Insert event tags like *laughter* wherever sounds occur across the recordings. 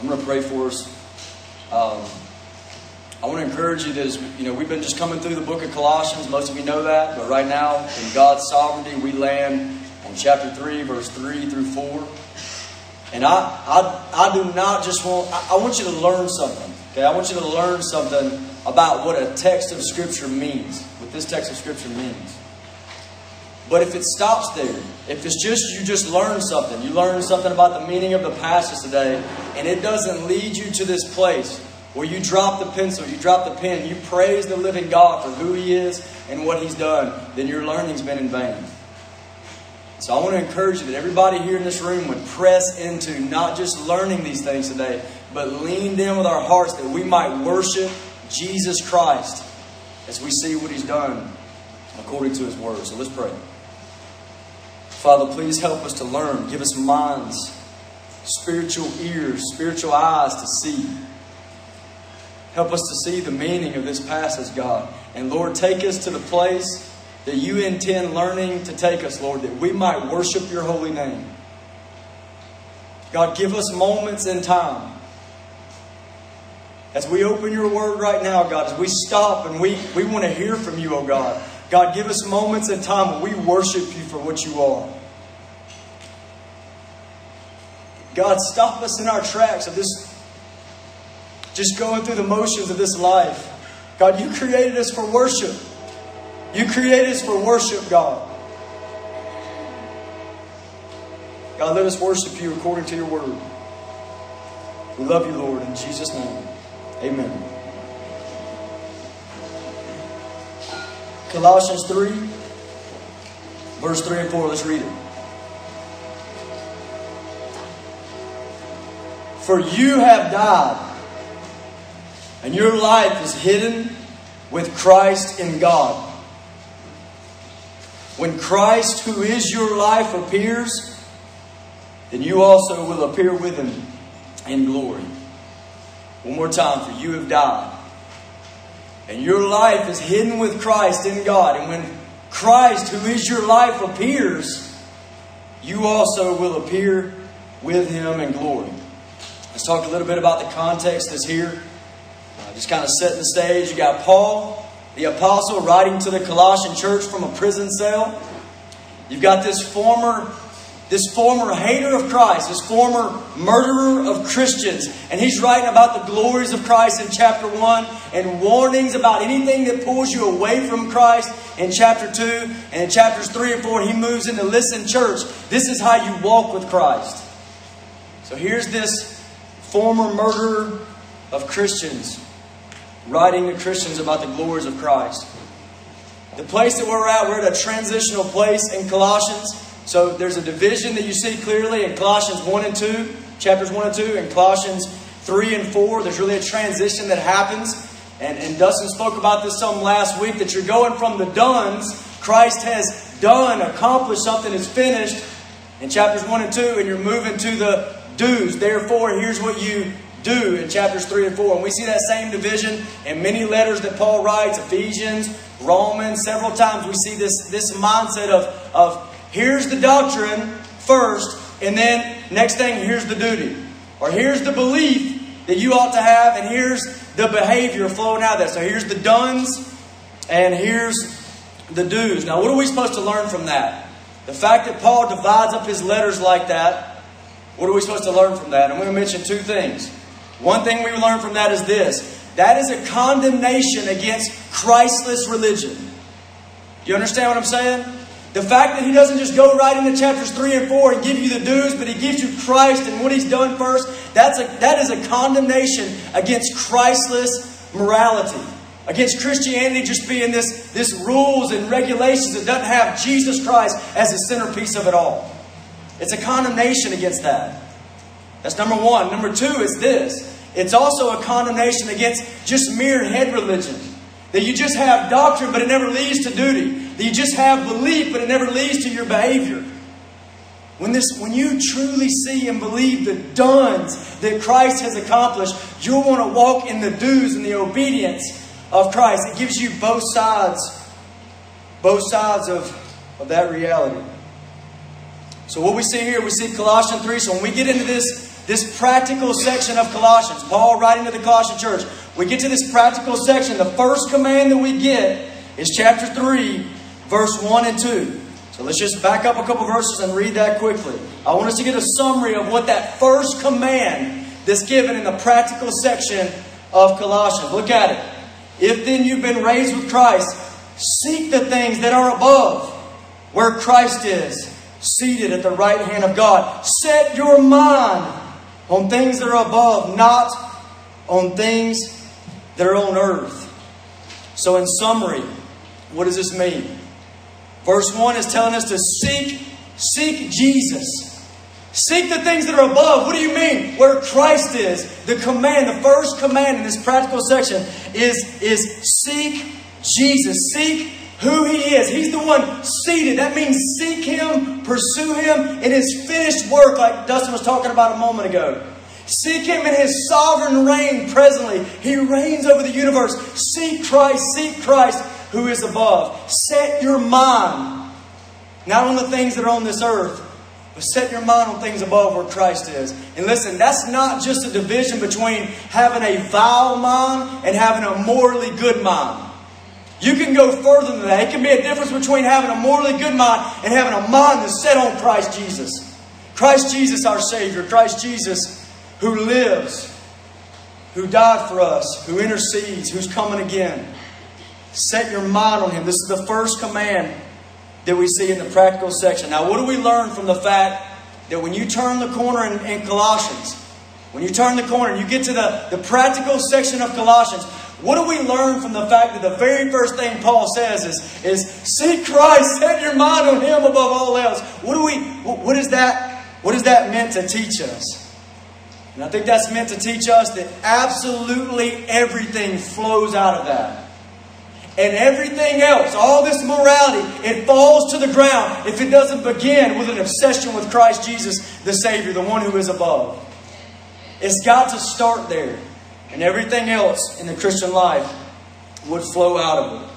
I'm going to pray for us. Um, I want to encourage you that, as, you know, we've been just coming through the book of Colossians. Most of you know that. But right now, in God's sovereignty, we land on chapter 3, verse 3 through 4. And I, I, I do not just want, I, I want you to learn something. Okay, I want you to learn something about what a text of Scripture means, what this text of Scripture means. But if it stops there, if it's just you just learn something, you learn something about the meaning of the passage today, and it doesn't lead you to this place where you drop the pencil, you drop the pen, you praise the living God for who He is and what He's done, then your learning's been in vain. So I want to encourage you that everybody here in this room would press into not just learning these things today, but lean in with our hearts that we might worship Jesus Christ as we see what He's done according to His Word. So let's pray. Father, please help us to learn. Give us minds, spiritual ears, spiritual eyes to see. Help us to see the meaning of this passage, God. And Lord, take us to the place that you intend learning to take us, Lord, that we might worship your holy name. God, give us moments in time. As we open your word right now, God, as we stop and we, we want to hear from you, oh God. God, give us moments in time when we worship you for what you are. God, stop us in our tracks of this, just going through the motions of this life. God, you created us for worship. You created us for worship, God. God, let us worship you according to your word. We love you, Lord, in Jesus' name. Amen. Colossians 3, verse 3 and 4. Let's read it. For you have died, and your life is hidden with Christ in God. When Christ, who is your life, appears, then you also will appear with him in glory. One more time, for you have died. And your life is hidden with Christ in God. And when Christ, who is your life, appears, you also will appear with him in glory. Let's talk a little bit about the context that's here. Uh, just kind of setting the stage. You got Paul, the apostle, writing to the Colossian church from a prison cell. You've got this former this former hater of Christ, this former murderer of Christians. And he's writing about the glories of Christ in chapter 1 and warnings about anything that pulls you away from Christ in chapter 2. And in chapters 3 and 4, he moves into listen, church, this is how you walk with Christ. So here's this former murderer of Christians writing to Christians about the glories of Christ. The place that we're at, we're at a transitional place in Colossians. So there's a division that you see clearly in Colossians 1 and 2, chapters 1 and 2, and Colossians 3 and 4. There's really a transition that happens. And, and Dustin spoke about this some last week that you're going from the dones, Christ has done, accomplished something, is finished in chapters 1 and 2, and you're moving to the do's. Therefore, here's what you do in chapters 3 and 4. And we see that same division in many letters that Paul writes, Ephesians, Romans, several times we see this, this mindset of, of here's the doctrine first, and then next thing, here's the duty. Or here's the belief that you ought to have, and here's the behavior flowing out of that. So here's the dones, and here's the do's. Now, what are we supposed to learn from that? The fact that Paul divides up his letters like that, what are we supposed to learn from that? I'm going to mention two things. One thing we learn from that is this that is a condemnation against Christless religion. Do you understand what I'm saying? The fact that he doesn't just go right into chapters 3 and 4 and give you the do's, but he gives you Christ and what he's done first, that's a, that is a condemnation against Christless morality. Against Christianity just being this, this rules and regulations that doesn't have Jesus Christ as the centerpiece of it all. It's a condemnation against that. That's number one. Number two is this it's also a condemnation against just mere head religion. That you just have doctrine, but it never leads to duty. That you just have belief, but it never leads to your behavior. When, this, when you truly see and believe the dones that Christ has accomplished, you'll want to walk in the do's and the obedience of Christ. It gives you both sides, both sides of, of that reality. So what we see here, we see Colossians 3. So when we get into this this practical section of Colossians. Paul writing to the Colossian church. We get to this practical section. The first command that we get is chapter 3, verse 1 and 2. So let's just back up a couple verses and read that quickly. I want us to get a summary of what that first command that's given in the practical section of Colossians. Look at it. If then you've been raised with Christ, seek the things that are above, where Christ is, seated at the right hand of God. Set your mind on things that are above, not on things that are on earth. So, in summary, what does this mean? Verse 1 is telling us to seek, seek Jesus. Seek the things that are above. What do you mean? Where Christ is. The command, the first command in this practical section is, is seek Jesus. Seek who He is. He's the one seated. That means seek Him, pursue Him in His finished work, like Dustin was talking about a moment ago. Seek Him in His sovereign reign presently. He reigns over the universe. Seek Christ, seek Christ who is above. Set your mind not on the things that are on this earth, but set your mind on things above where Christ is. And listen, that's not just a division between having a vile mind and having a morally good mind. You can go further than that. It can be a difference between having a morally good mind and having a mind that's set on Christ Jesus. Christ Jesus, our Savior. Christ Jesus, who lives, who died for us, who intercedes, who's coming again. Set your mind on Him. This is the first command that we see in the practical section. Now, what do we learn from the fact that when you turn the corner in, in Colossians, when you turn the corner and you get to the, the practical section of Colossians, what do we learn from the fact that the very first thing Paul says is, is seek Christ, set your mind on Him above all else? What do we what is that what is that meant to teach us? And I think that's meant to teach us that absolutely everything flows out of that and everything else, all this morality, it falls to the ground if it doesn't begin with an obsession with Christ Jesus, the Savior, the one who is above. It's got to start there. And everything else in the Christian life would flow out of it.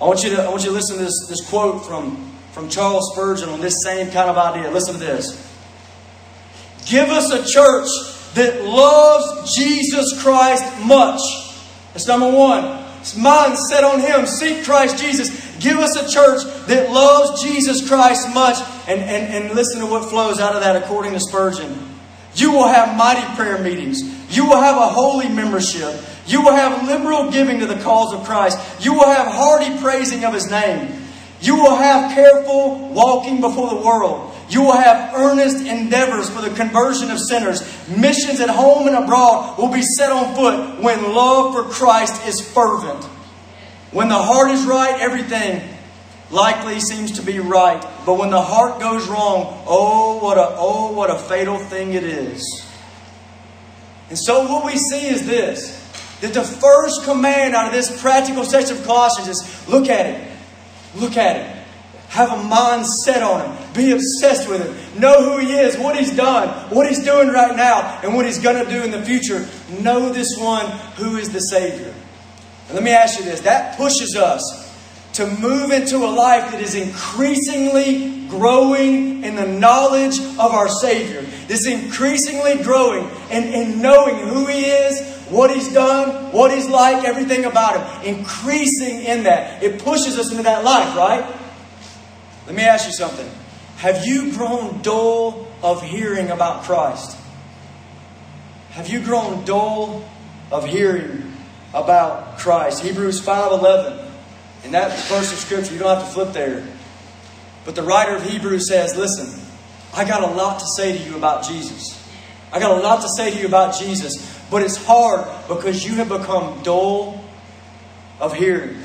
I want you to, I want you to listen to this, this quote from, from Charles Spurgeon on this same kind of idea. Listen to this. Give us a church that loves Jesus Christ much. That's number one mind set on Him. Seek Christ Jesus. Give us a church that loves Jesus Christ much. And, and, and listen to what flows out of that according to Spurgeon. You will have mighty prayer meetings. You will have a holy membership. You will have liberal giving to the cause of Christ. You will have hearty praising of His name. You will have careful walking before the world. You will have earnest endeavors for the conversion of sinners. Missions at home and abroad will be set on foot when love for Christ is fervent. When the heart is right, everything likely seems to be right. But when the heart goes wrong, oh what a oh what a fatal thing it is. And so what we see is this that the first command out of this practical section of Colossians is look at it. Look at it. Have a mind set on him. Be obsessed with him. Know who he is, what he's done, what he's doing right now, and what he's going to do in the future. Know this one who is the Savior. And let me ask you this that pushes us to move into a life that is increasingly growing in the knowledge of our Savior. This increasingly growing and in, in knowing who He is, what He's done, what He's like, everything about Him. Increasing in that. It pushes us into that life, right? Let me ask you something. Have you grown dull of hearing about Christ? Have you grown dull of hearing about Christ? Hebrews 5:11. In that verse of scripture, you don't have to flip there. But the writer of Hebrews says, "Listen, I got a lot to say to you about Jesus. I got a lot to say to you about Jesus, but it's hard because you have become dull of hearing.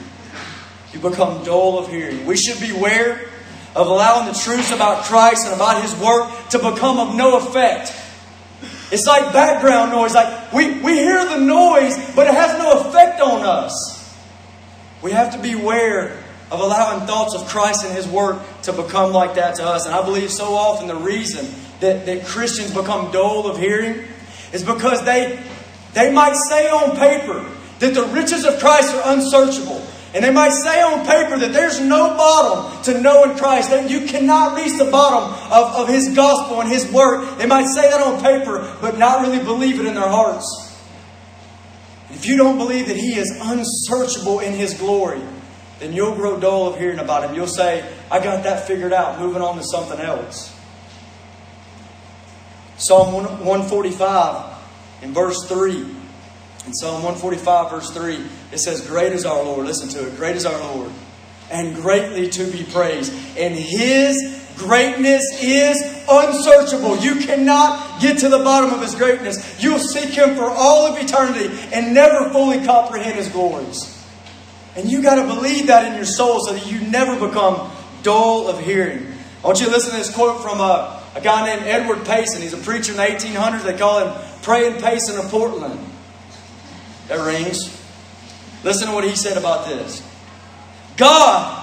You become dull of hearing. We should beware of allowing the truths about Christ and about His work to become of no effect. It's like background noise. Like we, we hear the noise, but it has no effect on us. We have to beware of allowing thoughts of Christ and His work to become like that to us. And I believe so often the reason that, that Christians become dull of hearing is because they, they might say on paper that the riches of Christ are unsearchable. And they might say on paper that there's no bottom to knowing Christ, that you cannot reach the bottom of, of His gospel and His word. They might say that on paper, but not really believe it in their hearts. If you don't believe that He is unsearchable in His glory, then you'll grow dull of hearing about Him. You'll say, I got that figured out, moving on to something else. Psalm 145 in verse 3 in Psalm 145, verse 3, it says, Great is our Lord. Listen to it. Great is our Lord, and greatly to be praised. And His greatness is unsearchable. You cannot get to the bottom of His greatness. You'll seek Him for all of eternity and never fully comprehend His glories. And you got to believe that in your soul so that you never become dull of hearing. I want you to listen to this quote from a, a guy named Edward Payson. He's a preacher in the 1800s. They call him Praying Payson of Portland. That rings. Listen to what he said about this. God,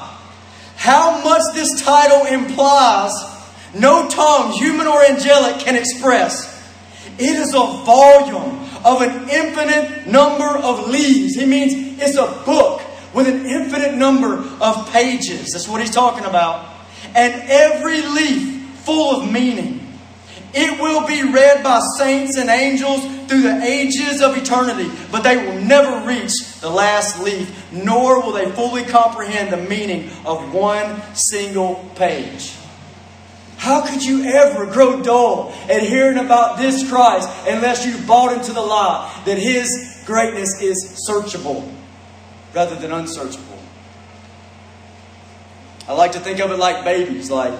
how much this title implies, no tongue, human or angelic, can express. It is a volume of an infinite number of leaves. He means it's a book with an infinite number of pages. That's what he's talking about. And every leaf full of meaning. It will be read by saints and angels through the ages of eternity, but they will never reach the last leaf, nor will they fully comprehend the meaning of one single page. How could you ever grow dull at hearing about this Christ unless you've bought into the lie that His greatness is searchable rather than unsearchable? I like to think of it like babies. Like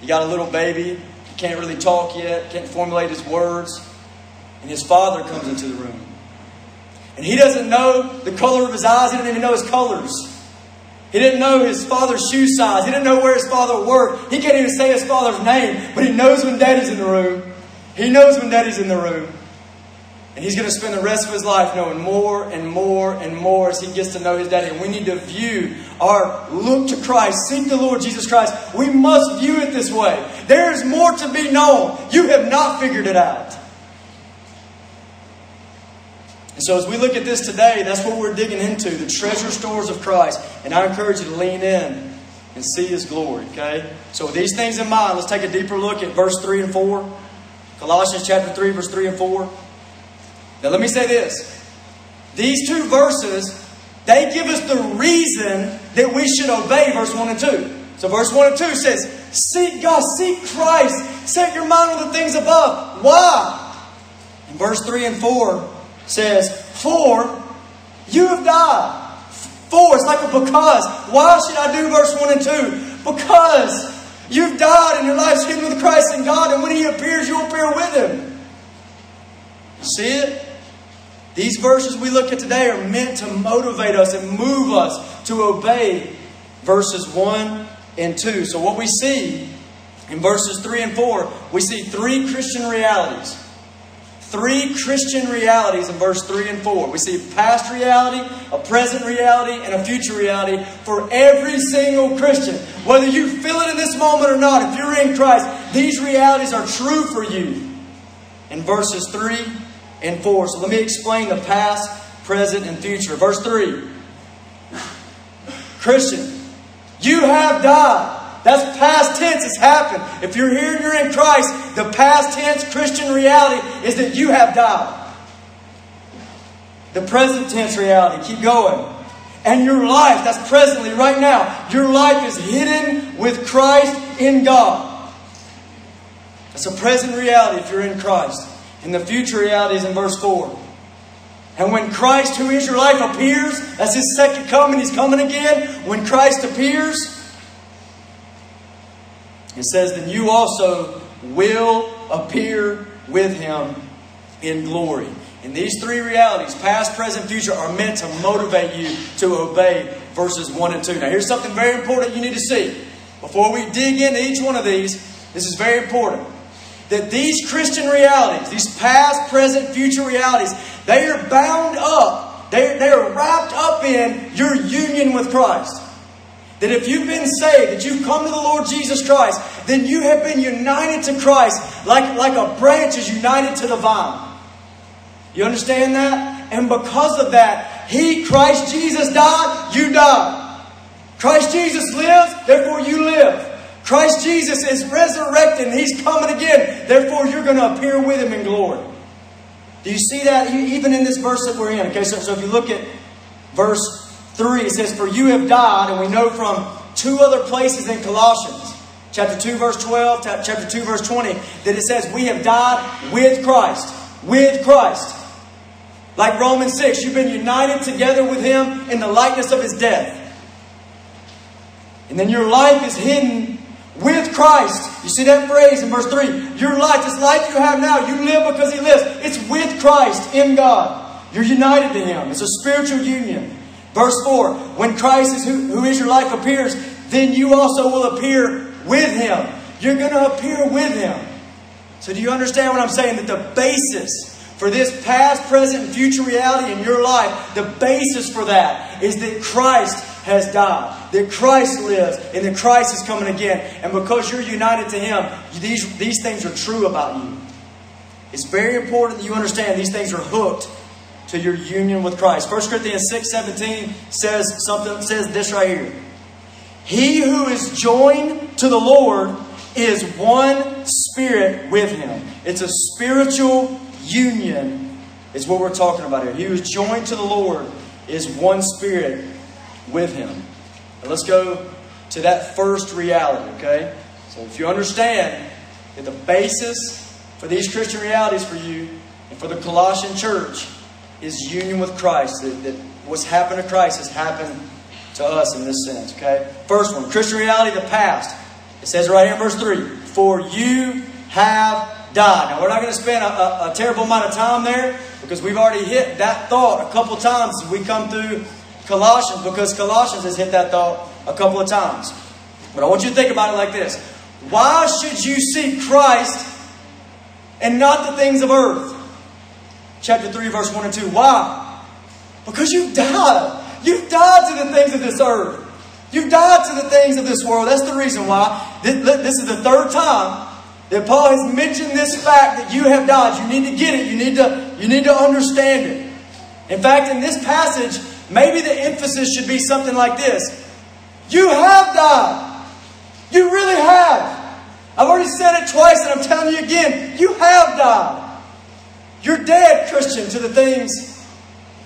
you got a little baby, can't really talk yet, can't formulate his words. And his father comes into the room. And he doesn't know the color of his eyes, he doesn't even know his colors. He didn't know his father's shoe size. He didn't know where his father worked. He can't even say his father's name, but he knows when daddy's in the room. He knows when daddy's in the room. And he's going to spend the rest of his life knowing more and more and more as he gets to know his daddy. And we need to view our look to Christ, seek the Lord Jesus Christ. We must view it this way. There is more to be known. You have not figured it out. And so, as we look at this today, that's what we're digging into the treasure stores of Christ. And I encourage you to lean in and see His glory, okay? So, with these things in mind, let's take a deeper look at verse 3 and 4. Colossians chapter 3, verse 3 and 4. Now, let me say this. These two verses, they give us the reason that we should obey verse 1 and 2. So, verse 1 and 2 says, Seek God, seek Christ, set your mind on the things above. Why? In verse 3 and 4 says, For you have died. For, it's like a because. Why should I do verse 1 and 2? Because you've died and your life's hidden with Christ in God, and when He appears, you'll appear with Him. See it? These verses we look at today are meant to motivate us and move us to obey verses 1 and 2. So, what we see in verses 3 and 4, we see three Christian realities. Three Christian realities in verse 3 and 4. We see a past reality, a present reality, and a future reality for every single Christian. Whether you feel it in this moment or not, if you're in Christ, these realities are true for you. In verses 3 and 4. So let me explain the past, present, and future. Verse 3 Christian, you have died. That's past tense. It's happened. If you're here and you're in Christ, the past tense Christian reality is that you have died. The present tense reality, keep going. And your life, that's presently, right now, your life is hidden with Christ in God. That's a present reality if you're in Christ. And the future reality is in verse 4. And when Christ, who is your life, appears, that's his second coming, he's coming again. When Christ appears, it says, then you also will appear with him in glory. And these three realities, past, present, future, are meant to motivate you to obey verses 1 and 2. Now, here's something very important you need to see. Before we dig into each one of these, this is very important that these Christian realities, these past, present, future realities, they are bound up, they, they are wrapped up in your union with Christ. That if you've been saved, that you've come to the Lord Jesus Christ, then you have been united to Christ like, like a branch is united to the vine. You understand that? And because of that, He, Christ Jesus, died, you die. Christ Jesus lives, therefore you live. Christ Jesus is resurrected He's coming again. Therefore, you're going to appear with Him in glory. Do you see that even in this verse that we're in? Okay, so, so if you look at verse 3, it says, For you have died, and we know from two other places in Colossians, chapter 2, verse 12, chapter 2, verse 20, that it says, We have died with Christ. With Christ. Like Romans 6, you've been united together with Him in the likeness of His death. And then your life is hidden with Christ. You see that phrase in verse 3? Your life, this life you have now, you live because He lives. It's with Christ in God. You're united to Him. It's a spiritual union. Verse 4 When Christ is who, who is your life appears, then you also will appear with Him. You're going to appear with Him. So, do you understand what I'm saying? That the basis for this past, present, and future reality in your life, the basis for that is that Christ has died, that Christ lives, and that Christ is coming again. And because you're united to Him, these, these things are true about you. It's very important that you understand these things are hooked to your union with Christ. 1 Corinthians 6 17 says something says this right here. He who is joined to the Lord is one spirit with him. It's a spiritual union, is what we're talking about here. He who is joined to the Lord is one spirit with him. Let's go to that first reality, okay? So if you understand that the basis for these Christian realities for you and for the Colossian church is union with Christ, that, that what's happened to Christ has happened to us in this sense, okay? First one, Christian reality, the past. It says right here in verse 3 For you have died. Now, we're not going to spend a, a, a, terrible amount of time there because we've already hit that thought a couple times as we come through Colossians because Colossians has hit that thought a couple of times. But I want you to think about it like this Why should you seek Christ and not the things of earth? Chapter 3, verse 1 and 2. Why? Because you've died. You've died to the things of this earth. You've died to the things of this world. That's the reason why. This is the third time that Paul has mentioned this fact that you have died. You need to get it. You need to, you need to understand it. In fact, in this passage, maybe the emphasis should be something like this. You have died. You really have. I've already said it twice and I'm telling you again. You have died. You're dead, Christian, to the things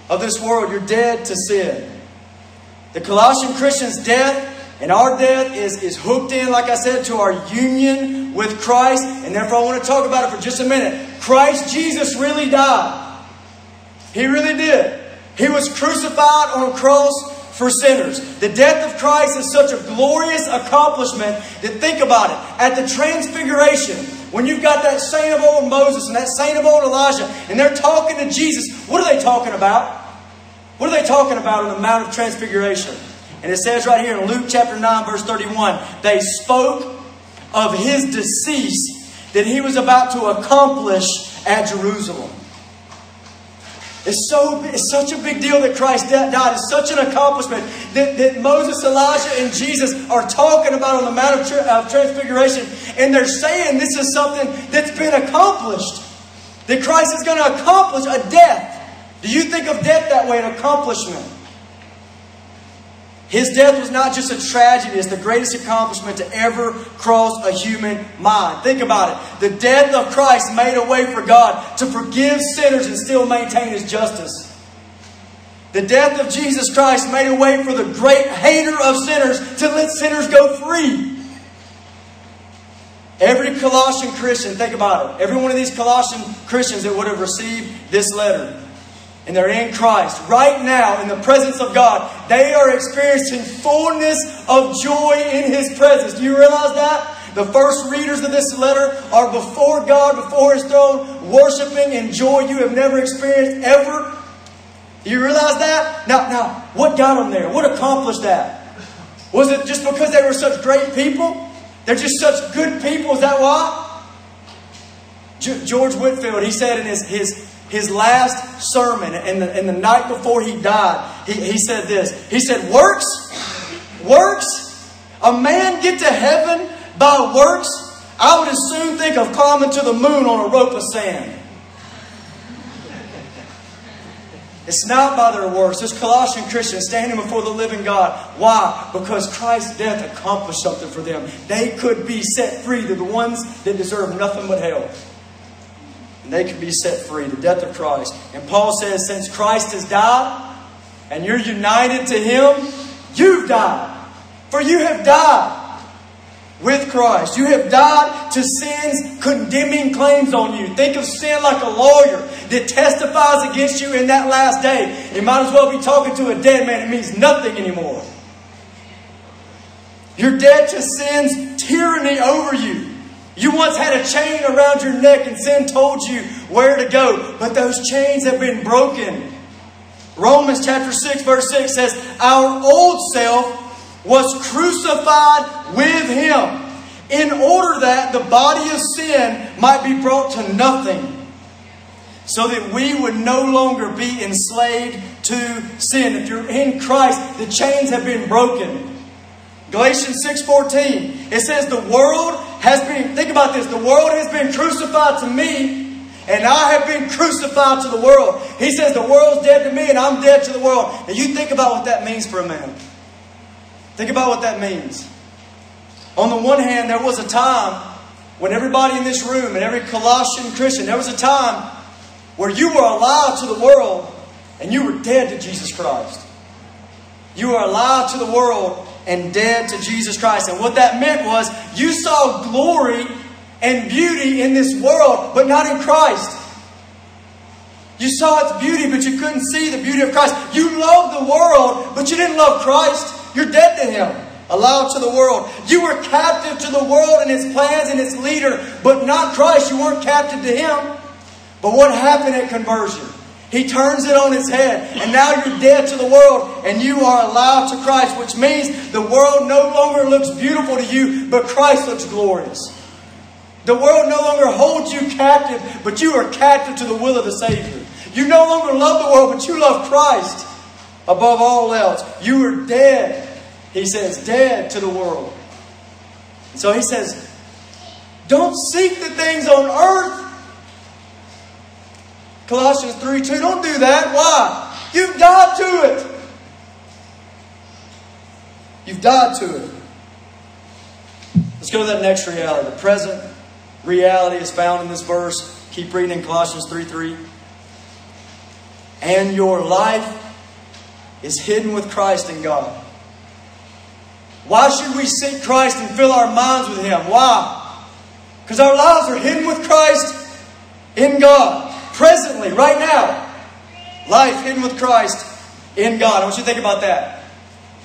of this world. You're dead to sin. The Colossian Christian's death and our death is, is hooked in, like I said, to our union with Christ. And therefore, I want to talk about it for just a minute. Christ Jesus really died. He really did. He was crucified on a cross for sinners. The death of Christ is such a glorious accomplishment that think about it. At the transfiguration, when you've got that saint of old Moses and that saint of old Elijah, and they're talking to Jesus, what are they talking about? What are they talking about on the Mount of Transfiguration? And it says right here in Luke chapter 9, verse 31, they spoke of his decease that he was about to accomplish at Jerusalem. It's, so, it's such a big deal that Christ died. It's such an accomplishment that, that Moses, Elijah, and Jesus are talking about on the Mount of, of Transfiguration. And they're saying this is something that's been accomplished. That Christ is going to accomplish a death. Do you think of death that way, an accomplishment? His death was not just a tragedy, it's the greatest accomplishment to ever cross a human mind. Think about it. The death of Christ made a way for God to forgive sinners and still maintain His justice. The death of Jesus Christ made a way for the great hater of sinners to let sinners go free. Every Colossian Christian, think about it. Every one of these Colossian Christians that would have received this letter and they're in Christ, right now in the presence of God, they are experiencing fullness of joy in His presence. Do you realize that? The first readers of this letter are before God, before His throne, worshiping in joy you have never experienced ever. Do you realize that? Now, now, what got them there? What accomplished that? Was it just because they were such great people? They're just such good people. Is that why? George Whitefield, he said in his, his his last sermon and the, the night before he died, he, he said this. He said, Works? Works? A man get to heaven by works? I would as soon think of climbing to the moon on a rope of sand. It's not by their works. This Colossian Christians standing before the living God. Why? Because Christ's death accomplished something for them. They could be set free. They're the ones that deserve nothing but hell. And they can be set free. The death of Christ. And Paul says, since Christ has died and you're united to Him, you've died. For you have died with Christ. You have died to sin's condemning claims on you. Think of sin like a lawyer that testifies against you in that last day. You might as well be talking to a dead man. It means nothing anymore. You're dead to sin's tyranny over you. You once had a chain around your neck and sin told you where to go, but those chains have been broken. Romans chapter 6 verse 6 says, Our old self was crucified with him in order that the body of sin might be brought to nothing so that we would no longer be enslaved to sin if you're in christ the chains have been broken galatians 6.14 it says the world has been think about this the world has been crucified to me and i have been crucified to the world he says the world's dead to me and i'm dead to the world and you think about what that means for a man Think about what that means. On the one hand, there was a time when everybody in this room and every Colossian Christian, there was a time where you were alive to the world and you were dead to Jesus Christ. You were alive to the world and dead to Jesus Christ. And what that meant was you saw glory and beauty in this world, but not in Christ. You saw its beauty, but you couldn't see the beauty of Christ. You loved the world, but you didn't love Christ. You're dead to Him. Allowed to the world. You were captive to the world and its plans and its leader, but not Christ. You weren't captive to Him. But what happened at conversion? He turns it on its head, and now you're dead to the world, and you are alive to Christ, which means the world no longer looks beautiful to you, but Christ looks glorious. The world no longer holds you captive, but you are captive to the will of the Savior. You no longer love the world, but you love Christ above all else. You were dead, he says, dead to the world. So he says, don't seek the things on earth. Colossians 3 2, don't do that. Why? You've died to it. You've died to it. Let's go to that next reality. The present reality is found in this verse. Keep reading in Colossians 3 3. And your life is hidden with Christ in God. Why should we seek Christ and fill our minds with Him? Why? Because our lives are hidden with Christ in God. Presently, right now. Life hidden with Christ in God. I want you to think about that.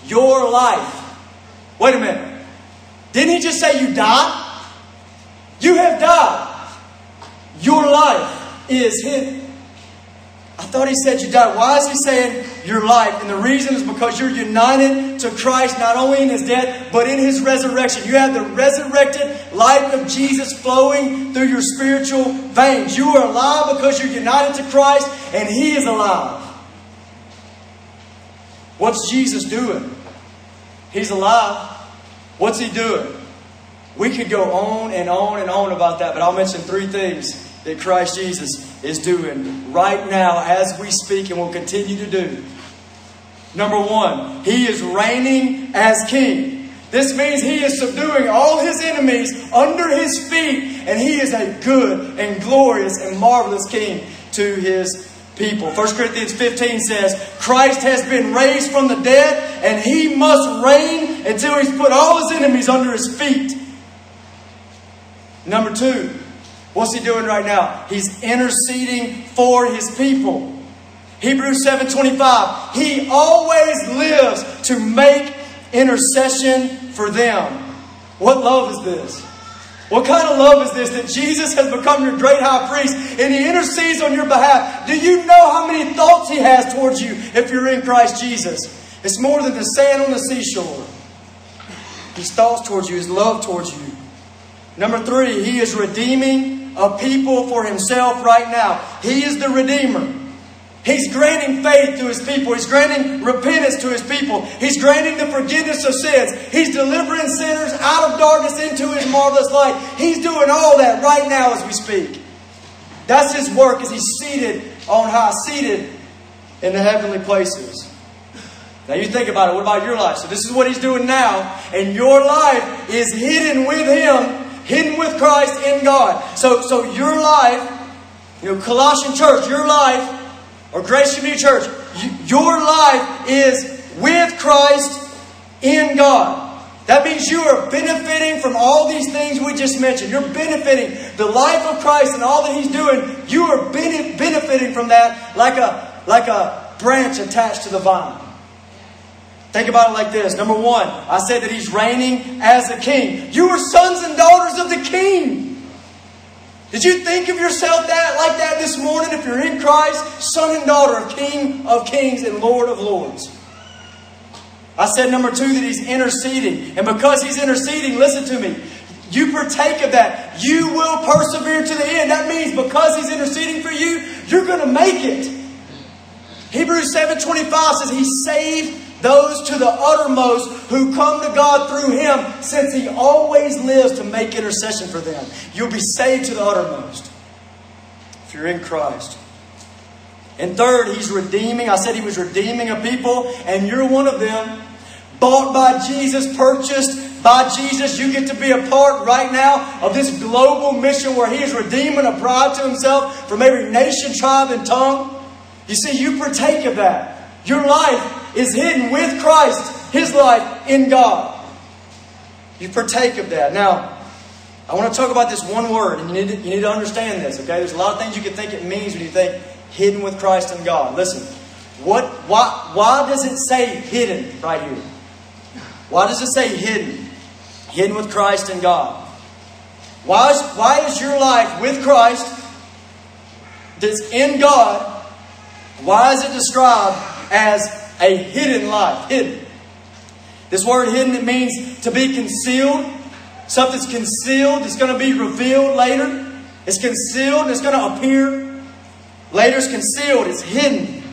Your life. Wait a minute. Didn't He just say you died? You have died. Your life is hidden I thought he said you died. Why is he saying your life? And the reason is because you're united to Christ not only in his death, but in his resurrection. You have the resurrected life of Jesus flowing through your spiritual veins. You are alive because you're united to Christ and he is alive. What's Jesus doing? He's alive. What's he doing? We could go on and on and on about that, but I'll mention three things that Christ Jesus is doing right now as we speak and will continue to do. Number one, He is reigning as King. This means He is subduing all His enemies under His feet, and He is a good and glorious and marvelous King to His people. 1 Corinthians 15 says, Christ has been raised from the dead, and He must reign until He's put all His enemies under His feet. Number two, What's he doing right now? He's interceding for his people. Hebrews 7:25. He always lives to make intercession for them. What love is this? What kind of love is this that Jesus has become your great high priest and he intercedes on your behalf? Do you know how many thoughts he has towards you if you're in Christ Jesus? It's more than the sand on the seashore. His thoughts towards you, his love towards you. Number three, he is redeeming a people for himself right now. He is the Redeemer. He's granting faith to his people. He's granting repentance to his people. He's granting the forgiveness of sins. He's delivering sinners out of darkness into his marvelous light. He's doing all that right now as we speak. That's his work as he's seated on high, seated in the heavenly places. Now you think about it. What about your life? So this is what he's doing now. And your life is hidden with him, hidden with Christ in God. So, so your life, you know, Colossian church, your life, or Grace Community Church, your life is with Christ in God. That means you are benefiting from all these things we just mentioned. You're benefiting the life of Christ and all that He's doing. You are benefiting from that like a, like a branch attached to the vine. Think about it like this. Number one, I said that He's reigning as a king. You are sons and daughters of the king. Did you think of yourself that like that this morning if you're in Christ? Son and daughter of King of kings and Lord of lords. I said number two that he's interceding. And because he's interceding, listen to me. You partake of that. You will persevere to the end. That means because he's interceding for you, you're going to make it. Hebrews 7.25 says he saved those to the uttermost who come to God through him since he always lives to make intercession for them. You'll be saved to the uttermost if you're in Christ. And third, he's redeeming. I said he was redeeming a people, and you're one of them bought by Jesus, purchased by Jesus. You get to be a part right now of this global mission where He is redeeming a bride to Himself from every nation, tribe, and tongue. You see, you partake of that. Your life is hidden with Christ, His life in God. You partake of that. Now, I want to talk about this one word, and you need to, you need to understand this, okay? There's a lot of things you can think it means when you think hidden with Christ and God. Listen, what, why, why does it say hidden right here? Why does it say hidden? Hidden with Christ and God. Why is, why is your life with Christ that's in God, why is it described as a hidden life? Hidden. This word hidden, it means to be concealed. Something's concealed, it's going to be revealed later. It's concealed, it's going to appear. Later, it's concealed, it's hidden.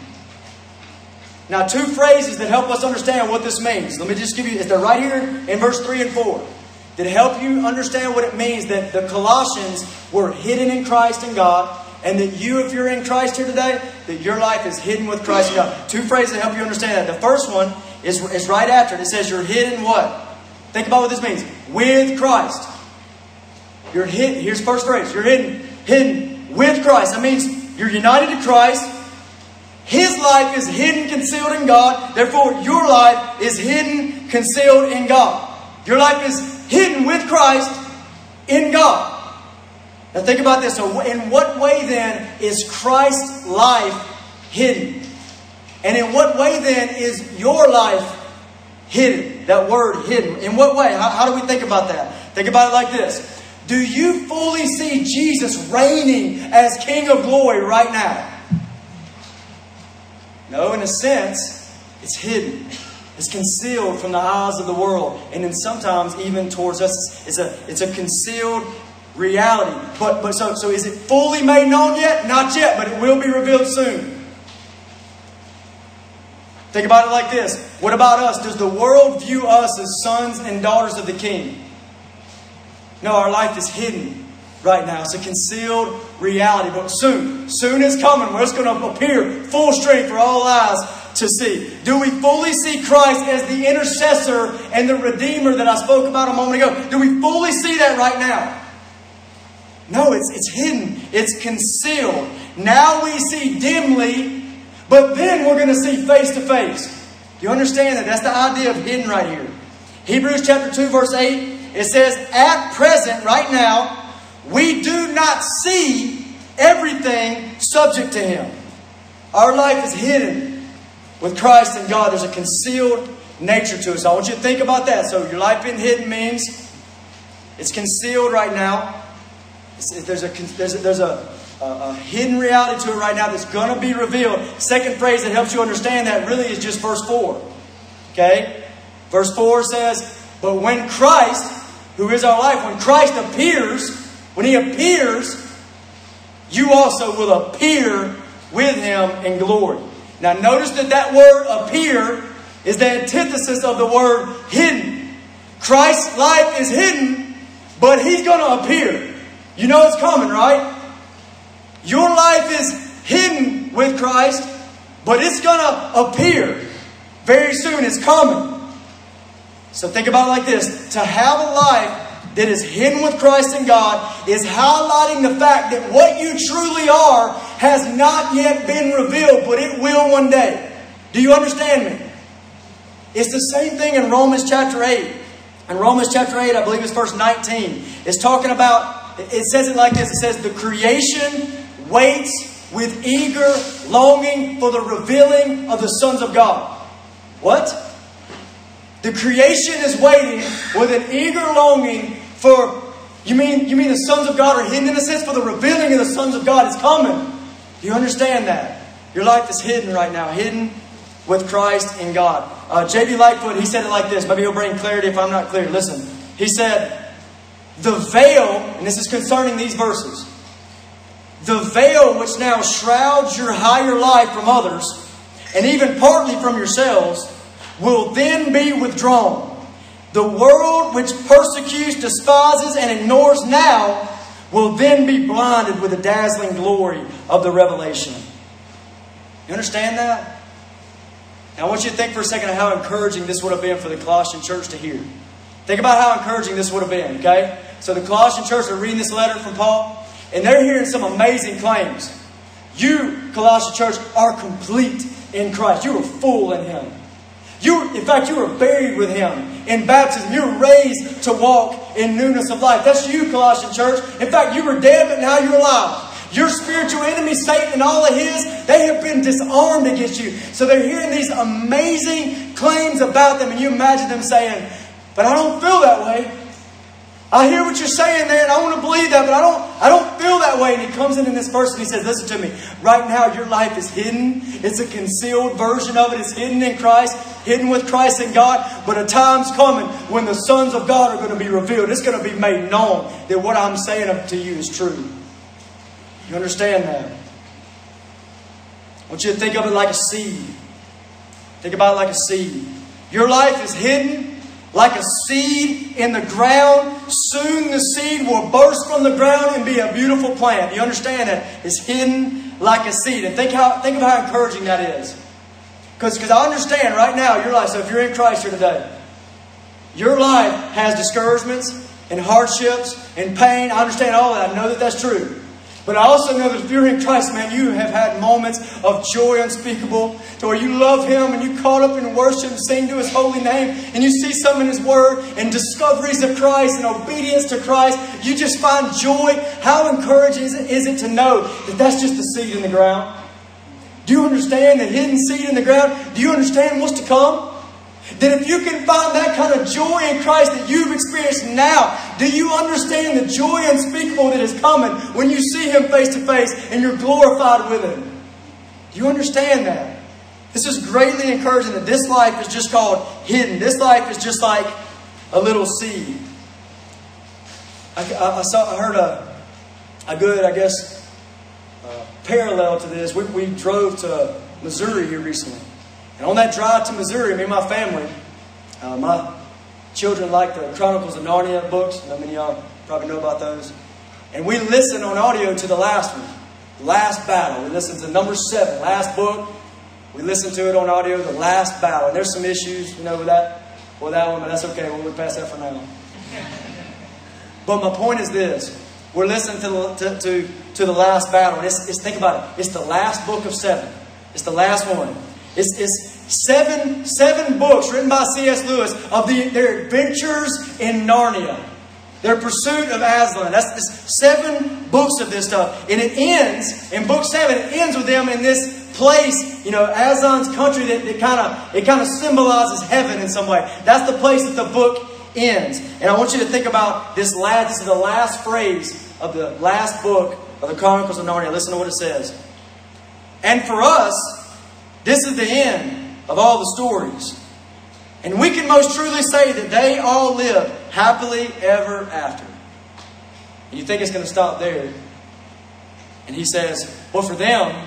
Now, two phrases that help us understand what this means. Let me just give you, they're right here in verse 3 and 4. That help you understand what it means that the Colossians were hidden in Christ and God, and that you, if you're in Christ here today, that your life is hidden with Christ and God. Two phrases that help you understand that. The first one is, is right after it. It says you're hidden what? Think about what this means. With Christ. You're hidden. Here's first phrase. You're hidden. Hidden with Christ. That means you're united to Christ. His life is hidden, concealed in God. Therefore, your life is hidden, concealed in God. Your life is hidden with Christ in God. Now, think about this. So, in what way then is Christ's life hidden? And in what way then is your life hidden? That word hidden. In what way? How, how do we think about that? Think about it like this Do you fully see Jesus reigning as King of glory right now? No, in a sense, it's hidden. It's concealed from the eyes of the world. And then sometimes even towards us, it's a, it's a concealed reality. But, but so, so is it fully made known yet? Not yet, but it will be revealed soon. Think about it like this. What about us? Does the world view us as sons and daughters of the king? No, our life is hidden right now. It's a concealed reality, but soon, soon is coming where it's going to appear full strength for all eyes to see. Do we fully see Christ as the intercessor and the redeemer that I spoke about a moment ago? Do we fully see that right now? No, it's, it's hidden, it's concealed. Now we see dimly, but then we're going to see face to face. Do you understand that? That's the idea of hidden right here. Hebrews chapter 2, verse 8, it says, At present, right now, we do not see everything subject to Him. Our life is hidden with Christ and God. There's a concealed nature to us. I want you to think about that. So, your life being hidden means it's concealed right now. There's a, there's a, there's a, a, hidden reality to it right now that's going to be revealed. Second phrase that helps you understand that really is just verse 4. Okay? Verse 4 says, But when Christ, who is our life, when Christ appears, when he appears, you also will appear with him in glory. Now, notice that that word appear is the antithesis of the word hidden. Christ's life is hidden, but he's going to appear. You know it's coming, right? Your life is hidden with Christ, but it's going to appear very soon. It's coming. So think about it like this to have a life that is hidden with Christ in God is highlighting the fact that what you truly are has not yet been revealed, but it will one day. Do you understand me? It's the same thing in Romans chapter 8. In Romans chapter 8, I believe it's verse 19, it's talking about, it says it like this it says, The creation waits with eager longing for the revealing of the sons of God. What? The creation is waiting with an eager longing for you mean you mean the sons of God are hidden in a sense for the revealing of the sons of God is coming. Do you understand that? Your life is hidden right now, hidden with Christ in God. Uh, J.B. Lightfoot, he said it like this. Maybe he'll bring clarity if I'm not clear. Listen. He said, The veil, and this is concerning these verses, the veil which now shrouds your higher life from others, and even partly from yourselves, will then be withdrawn. The world which persecutes, despises, and ignores now will then be blinded with the dazzling glory of the revelation. You understand that? Now, I want you to think for a second of how encouraging this would have been for the Colossian church to hear. Think about how encouraging this would have been, okay? So, the Colossian church are reading this letter from Paul, and they're hearing some amazing claims. You, Colossian church, are complete in Christ. You are full in Him. You, in fact, you were buried with Him in baptism. You were raised to walk in newness of life. That's you, Colossian church. In fact, you were dead, but now you're alive. Your spiritual enemy, Satan, and all of his, they have been disarmed against you. So they're hearing these amazing claims about them, and you imagine them saying, But I don't feel that way. I hear what you're saying there, and I want to believe that, but I don't, I don't feel that way. And he comes in in this verse and he says, Listen to me. Right now, your life is hidden. It's a concealed version of it. It's hidden in Christ, hidden with Christ and God. But a time's coming when the sons of God are going to be revealed. It's going to be made known that what I'm saying to you is true. You understand that? I want you to think of it like a seed. Think about it like a seed. Your life is hidden like a seed in the ground. Soon the seed will burst from the ground and be a beautiful plant. You understand that? It's hidden like a seed. And think how think of how encouraging that is. Because I understand right now your life. So if you're in Christ here today, your life has discouragements and hardships and pain. I understand all that. I know that that's true. But I also know that if you're in Christ, man, you have had moments of joy unspeakable to where you love Him and you caught up in worship and sing to His holy name and you see some in His Word and discoveries of Christ and obedience to Christ. You just find joy. How encouraging is it, is it to know that that's just the seed in the ground? Do you understand the hidden seed in the ground? Do you understand what's to come? That if you can find that kind of joy in Christ that you've experienced now, do you understand the joy unspeakable that is coming when you see Him face to face and you're glorified with Him? Do you understand that? This is greatly encouraging that this life is just called hidden. This life is just like a little seed. I, I, I saw, I heard a, a good, I guess, uh, parallel to this. We, we drove to Missouri here recently. And on that drive to Missouri, me and my family, uh, my children like the Chronicles of Narnia books. I mean, y'all probably know about those. And we listened on audio to the last one, Last Battle. We listened to number seven, last book. We listened to it on audio, The Last Battle. And there's some issues, you know, with that, with that one, but that's okay. We'll past that for now. but my point is this. We're listening to the, to, to, to the last battle. It's, it's, think about it. It's the last book of seven. It's the last one. It's, it's seven, seven books written by C.S. Lewis of the, their adventures in Narnia. Their pursuit of Aslan. That's seven books of this stuff. And it ends, in book seven, it ends with them in this place, you know, Aslan's country that, that kind of it kind of symbolizes heaven in some way. That's the place that the book ends. And I want you to think about this last, this is the last phrase of the last book of the Chronicles of Narnia. Listen to what it says. And for us, this is the end of all the stories. And we can most truly say that they all lived happily ever after. And you think it's going to stop there. And he says, well, for them,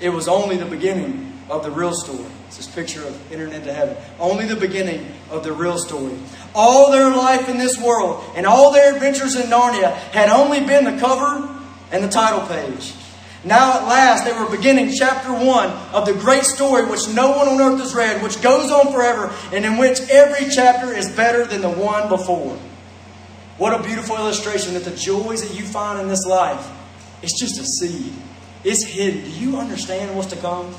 it was only the beginning of the real story. It's this picture of entering into heaven. Only the beginning of the real story. All their life in this world and all their adventures in Narnia had only been the cover and the title page. Now at last they were beginning chapter 1 of the great story which no one on earth has read, which goes on forever, and in which every chapter is better than the one before. What a beautiful illustration that the joys that you find in this life, it's just a seed. It's hidden. Do you understand what's to come?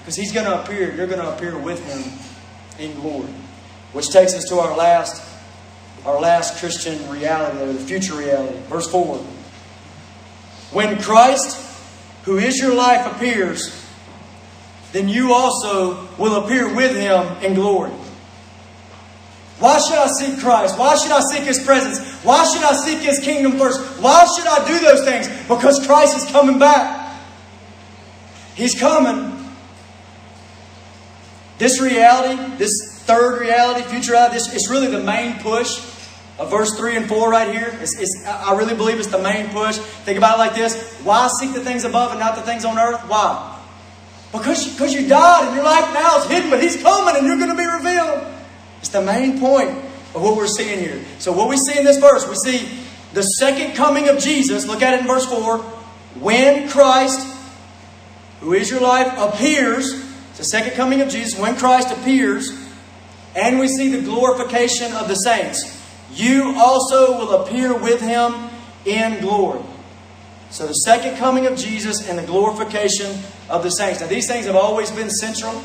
Because he's going to appear, you're going to appear with him in glory. Which takes us to our last, our last Christian reality, or the future reality. Verse 4. When Christ, who is your life, appears, then you also will appear with him in glory. Why should I seek Christ? Why should I seek His presence? Why should I seek His kingdom first? Why should I do those things? Because Christ is coming back. He's coming. This reality, this third reality, future reality, this, it's really the main push of verse 3 and 4 right here. It's, it's, I really believe it's the main push. Think about it like this Why seek the things above and not the things on earth? Why? Because, because you died and your life now is hidden, but He's coming and you're going to be revealed. It's the main point of what we're seeing here. So, what we see in this verse, we see the second coming of Jesus. Look at it in verse 4. When Christ, who is your life, appears, the second coming of Jesus, when Christ appears, and we see the glorification of the saints you also will appear with him in glory. So, the second coming of Jesus and the glorification of the saints. Now, these things have always been central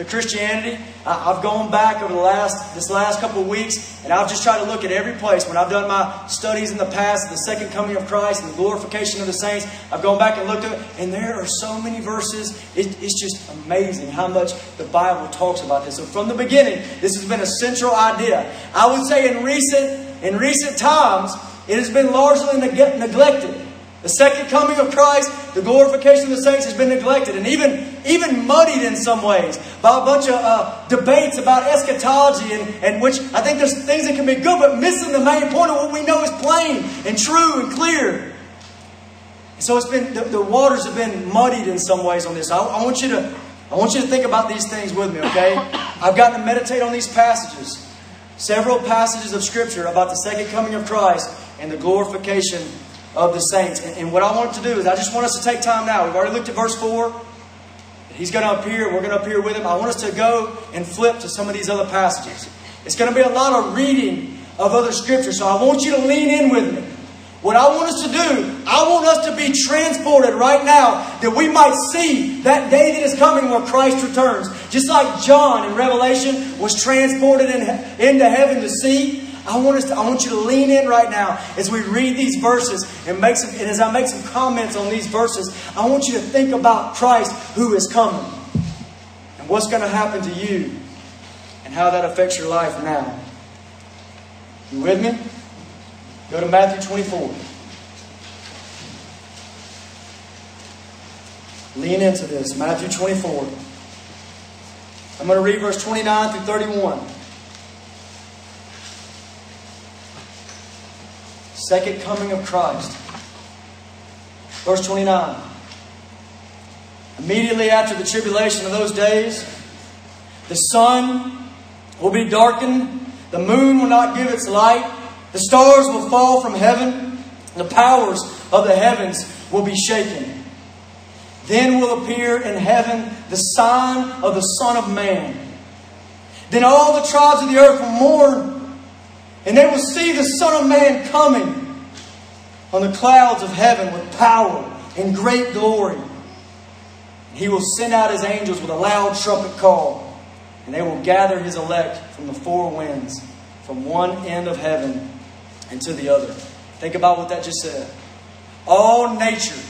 to Christianity. I've gone back over the last this last couple of weeks, and I've just tried to look at every place. When I've done my studies in the past, the second coming of Christ and the glorification of the saints, I've gone back and looked at it, and there are so many verses. It, it's just amazing how much the Bible talks about this. So from the beginning, this has been a central idea. I would say in recent in recent times, it has been largely neg- neglected. The second coming of Christ, the glorification of the saints has been neglected and even, even muddied in some ways by a bunch of uh, debates about eschatology, and, and which I think there's things that can be good, but missing the main point of what we know is plain and true and clear. So it's been the, the waters have been muddied in some ways on this. I, I want you to I want you to think about these things with me, okay? *coughs* I've gotten to meditate on these passages, several passages of Scripture about the second coming of Christ and the glorification of the saints. And, what I want to do is, I just want us to take time now. We've already looked at verse 4. He's going to appear. We're going to appear with him. I want us to go and flip to some of these other passages. It's going to be a lot of reading of other scriptures. So I want you to lean in with me. What I want us to do, I want us to be transported right now that we might see that day that is coming where Christ returns. Just like John in Revelation was transported in, into heaven to see I want us to, I want you to lean in right now as we read these verses and make some, and as I make some comments on these verses, I want you to think about Christ who is coming and what's going to happen to you and how that affects your life now. You with me? Go to Matthew 24. Lean into this. Matthew 24. I'm going to read verse 29 through 31. Second coming of Christ. Verse 29. Immediately after the tribulation of those days, the sun will be darkened, the moon will not give its light, the stars will fall from heaven, the powers of the heavens will be shaken. Then will appear in heaven the sign of the Son of Man. Then all the tribes of the earth will mourn and they will see the Son of Man coming on the clouds of heaven with power and great glory. He will send out his angels with a loud trumpet call, and they will gather his elect from the four winds, from one end of heaven and to the other. Think about what that just said. All nature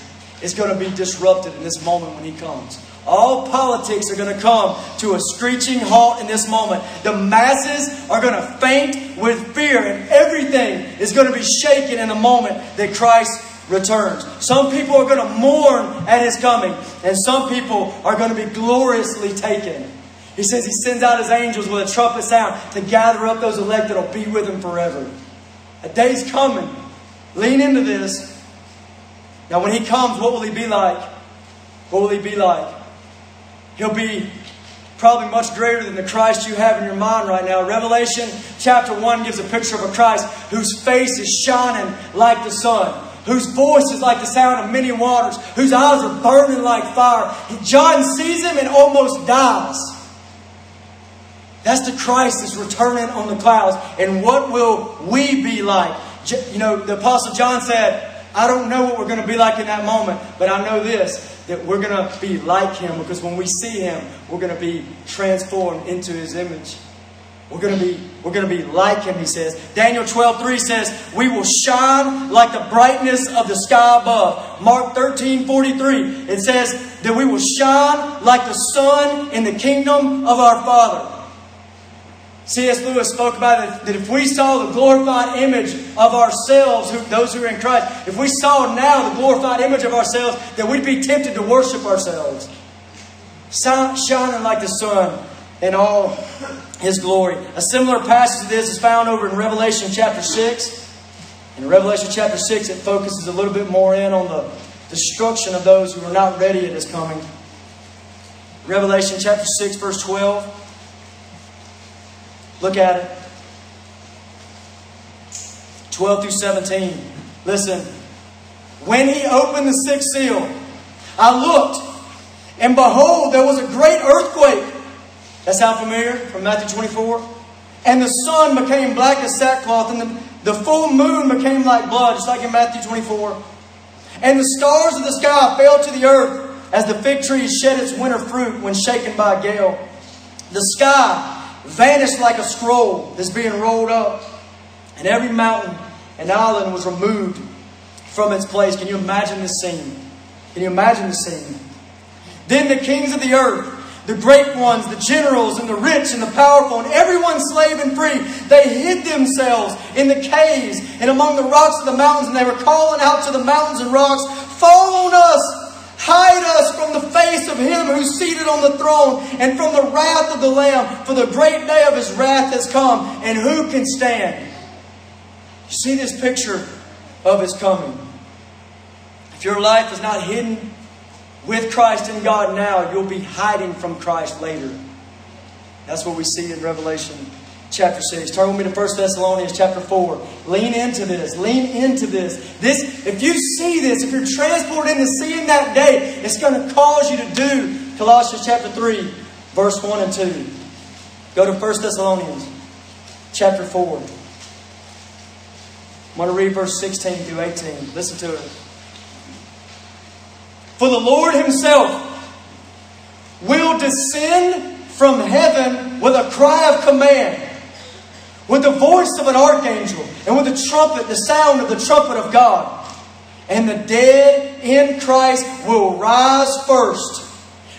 is going to be disrupted in this moment when he comes. All politics are going to come to a screeching halt in this moment. The masses are going to faint with fear, and everything is going to be shaken in the moment that Christ returns. Some people are going to mourn at his coming, and some people are going to be gloriously taken. He says he sends out his angels with a trumpet sound to gather up those elect that will be with him forever. A day's coming. Lean into this. Now, when he comes, what will he be like? What will he be like? He'll be probably much greater than the Christ you have in your mind right now. Revelation chapter 1 gives a picture of a Christ whose face is shining like the sun. whose voice is like the sound of many waters, whose eyes are burning like fire. John sees him and almost dies. That's the Christ that's returning on the clouds. And what will we be like? You know, the Apostle John said, I don't know what we're going to be like in that moment, but I know this that we're going to be like Him because when we see Him, we're going to be transformed into His image. We're going to be, we're going to be like him, he says. Daniel 12, 3 says, We will shine like the brightness of the sky above. Mark 13, 43, it says that we will shine like the sun in the kingdom of our Father. C.S. Lewis spoke about it that if we saw the glorified image of ourselves, those who are in Christ, if we saw now the glorified image of ourselves, that we'd be tempted to worship ourselves. Shining like the sun in all his glory. A similar passage to this is found over in Revelation chapter 6. In Revelation chapter 6, it focuses a little bit more in on the destruction of those who are not ready at his coming. Revelation chapter 6, verse 12. Look at it. 12 through 17. Listen. When he opened the sixth seal, I looked, and behold, there was a great earthquake that sound familiar from Matthew 24? And the sun became black as sackcloth, and the, the full moon became like blood, just like in Matthew 24. And the stars of the sky fell to the earth as the fig tree shed its winter fruit when shaken by a gale. The sky vanished like a scroll that's being rolled up, and every mountain and island was removed from its place. Can you imagine this scene? Can you imagine the scene? Then the kings of the earth the great ones, the generals, and the rich, and the powerful, and everyone slave and free. They hid themselves in the caves and among the rocks of the mountains, and they were calling out to the mountains and rocks, Fall on us! Hide us from the face of him who's seated on the throne and from the wrath of the Lamb, for the great day of his wrath has come, and who can stand? You see this picture of his coming. If your life is not hidden with Christ in God now, you'll be hiding from Christ later. That's what we see in Revelation chapter 6. Turn with me to 1 Thessalonians chapter 4. Lean into this. Lean into this. This, if you see this, if you're transported into seeing that day, it's going to cause you to do Colossians chapter 3, verse 1 and 2. Go to 1 Thessalonians chapter 4. I'm going to read verse 16 through 18. Listen to it. For the Lord Himself will descend from heaven with a cry of command, with the voice of an archangel, and with the trumpet, the sound of the trumpet of God. And the dead in Christ will rise first.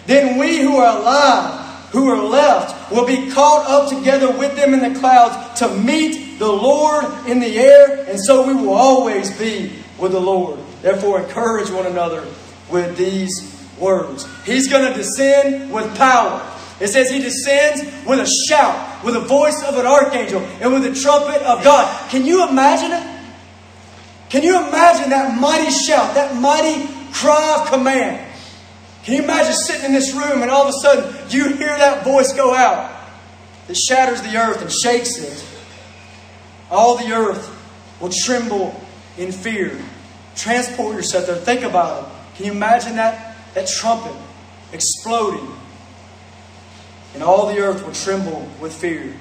Then we who are alive, who are left, will be caught up together with them in the clouds to meet the Lord in the air, and so we will always be with the Lord. Therefore, encourage one another with these words. He's going to descend with power. It says he descends with a shout, with the voice of an archangel, and with the trumpet of God. Can you imagine it? Can you imagine that mighty shout, that mighty cry of command? Can you imagine sitting in this room and all of a sudden you hear that voice go out that shatters the earth and shakes it? All the earth will tremble in fear. Transport yourself there. Think about it. Can you imagine that? That trumpet exploding. And all the earth will tremble with fear.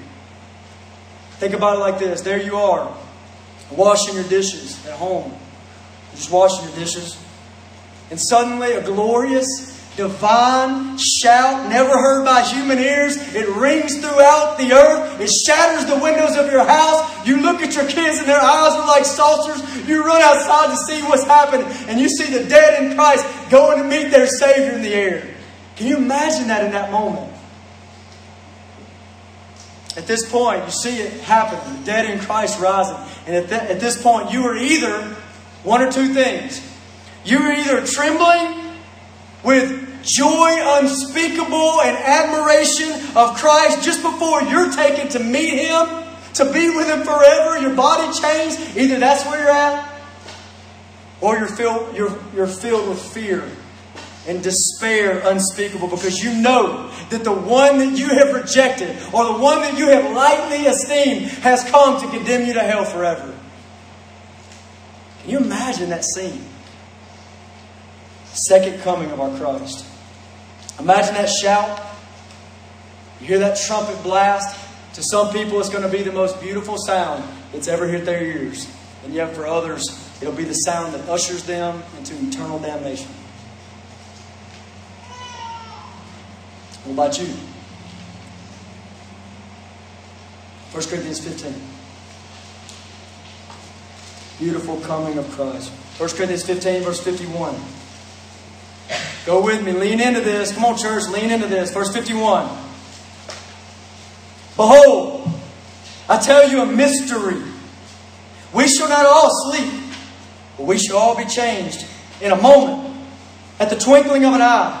Think about it like this. There you are, washing your dishes at home. just washing your dishes. And suddenly a glorious divine shout never heard by human ears. It rings throughout the earth. It shatters the windows of your house. You look at your kids and their eyes are like saucers. You run outside to see what's happening and you see the dead in Christ going to meet their Savior in the air. Can you imagine that in that moment? At this point, you see it happen. The dead in Christ rising. And at, at this point, you are either one or two things. You are either trembling with joy unspeakable and admiration of Christ just before you're taken to meet Him, to be with Him forever, your body changed. Either that's where you're at, or you're filled, you're, you're filled with fear and despair unspeakable because you know that the one that you have rejected or the one that you have lightly esteemed has come to condemn you to hell forever. Can you imagine that scene? Second coming of our Christ. Imagine that shout. You hear that trumpet blast. To some people, it's going to be the most beautiful sound that's ever hit their ears. And yet, for others, it'll be the sound that ushers them into eternal damnation. What about you? 1 Corinthians 15. Beautiful coming of Christ. 1 Corinthians 15, verse 51. Go with me. Lean into this. Come on, church. Lean into this. Verse 51. Behold, I tell you a mystery. We shall not all sleep, but we shall all be changed in a moment, at the twinkling of an eye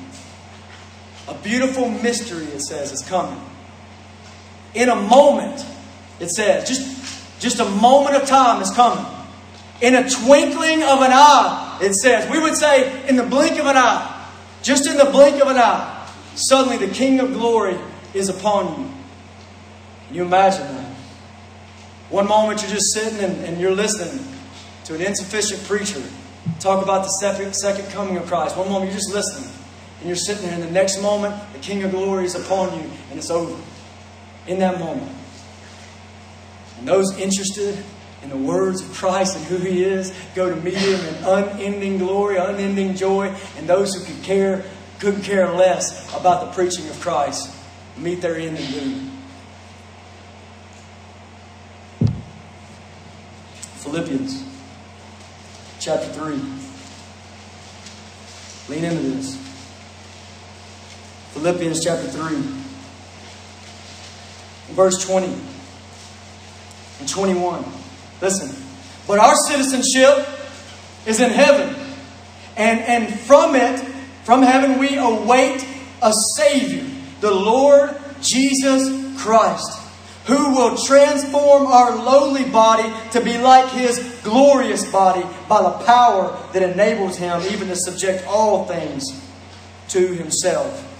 A beautiful mystery, it says, is coming. In a moment, it says, just, just a moment of time is coming. In a twinkling of an eye, it says. We would say, in the blink of an eye. Just in the blink of an eye. Suddenly the King of glory is upon you. Can you imagine that? One moment you're just sitting and, and you're listening to an insufficient preacher talk about the second, second coming of Christ. One moment you're just listening. And you're sitting there, and the next moment, the King of Glory is upon you, and it's over. In that moment. And those interested in the words of Christ and who He is go to meet Him in unending glory, unending joy, and those who could care, couldn't care less about the preaching of Christ meet their end in doom. Philippians chapter 3. Lean into this. Philippians chapter 3, verse 20 and 21. Listen. But our citizenship is in heaven. And, and from it, from heaven, we await a Savior, the Lord Jesus Christ, who will transform our lowly body to be like His glorious body by the power that enables Him even to subject all things to Himself.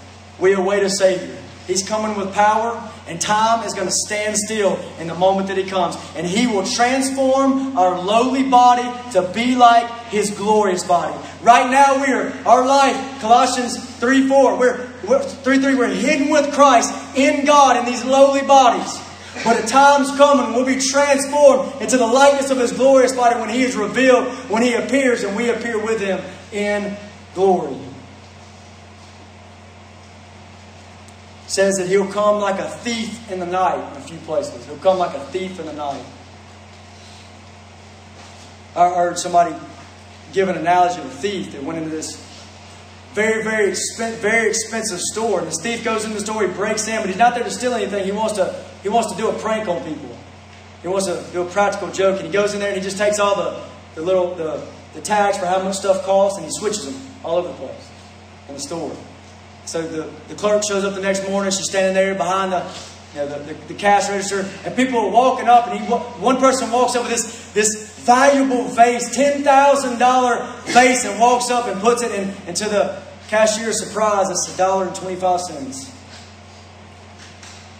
We await a Savior. He's coming with power, and time is going to stand still in the moment that He comes. And He will transform our lowly body to be like His glorious body. Right now, we're, our life, Colossians 3 4, we're, we're 3 3, we're hidden with Christ in God in these lowly bodies. But a time's coming, we'll be transformed into the likeness of His glorious body when He is revealed, when He appears, and we appear with Him in glory. Says that he'll come like a thief in the night in a few places. He'll come like a thief in the night. I heard somebody give an analogy of a thief that went into this very, very, very expensive store. And this thief goes in the store, he breaks in, but he's not there to steal anything. He wants to, he wants to do a prank on people. He wants to do a practical joke. And he goes in there and he just takes all the, the little the, the tags for how much stuff costs and he switches them all over the place in the store. So the, the clerk shows up the next morning. She's standing there behind the, you know, the, the, the, cash register, and people are walking up, and he, one person walks up with this, this valuable vase, $10,000 vase, and walks up and puts it in, into the cashier's surprise. It's $1.25.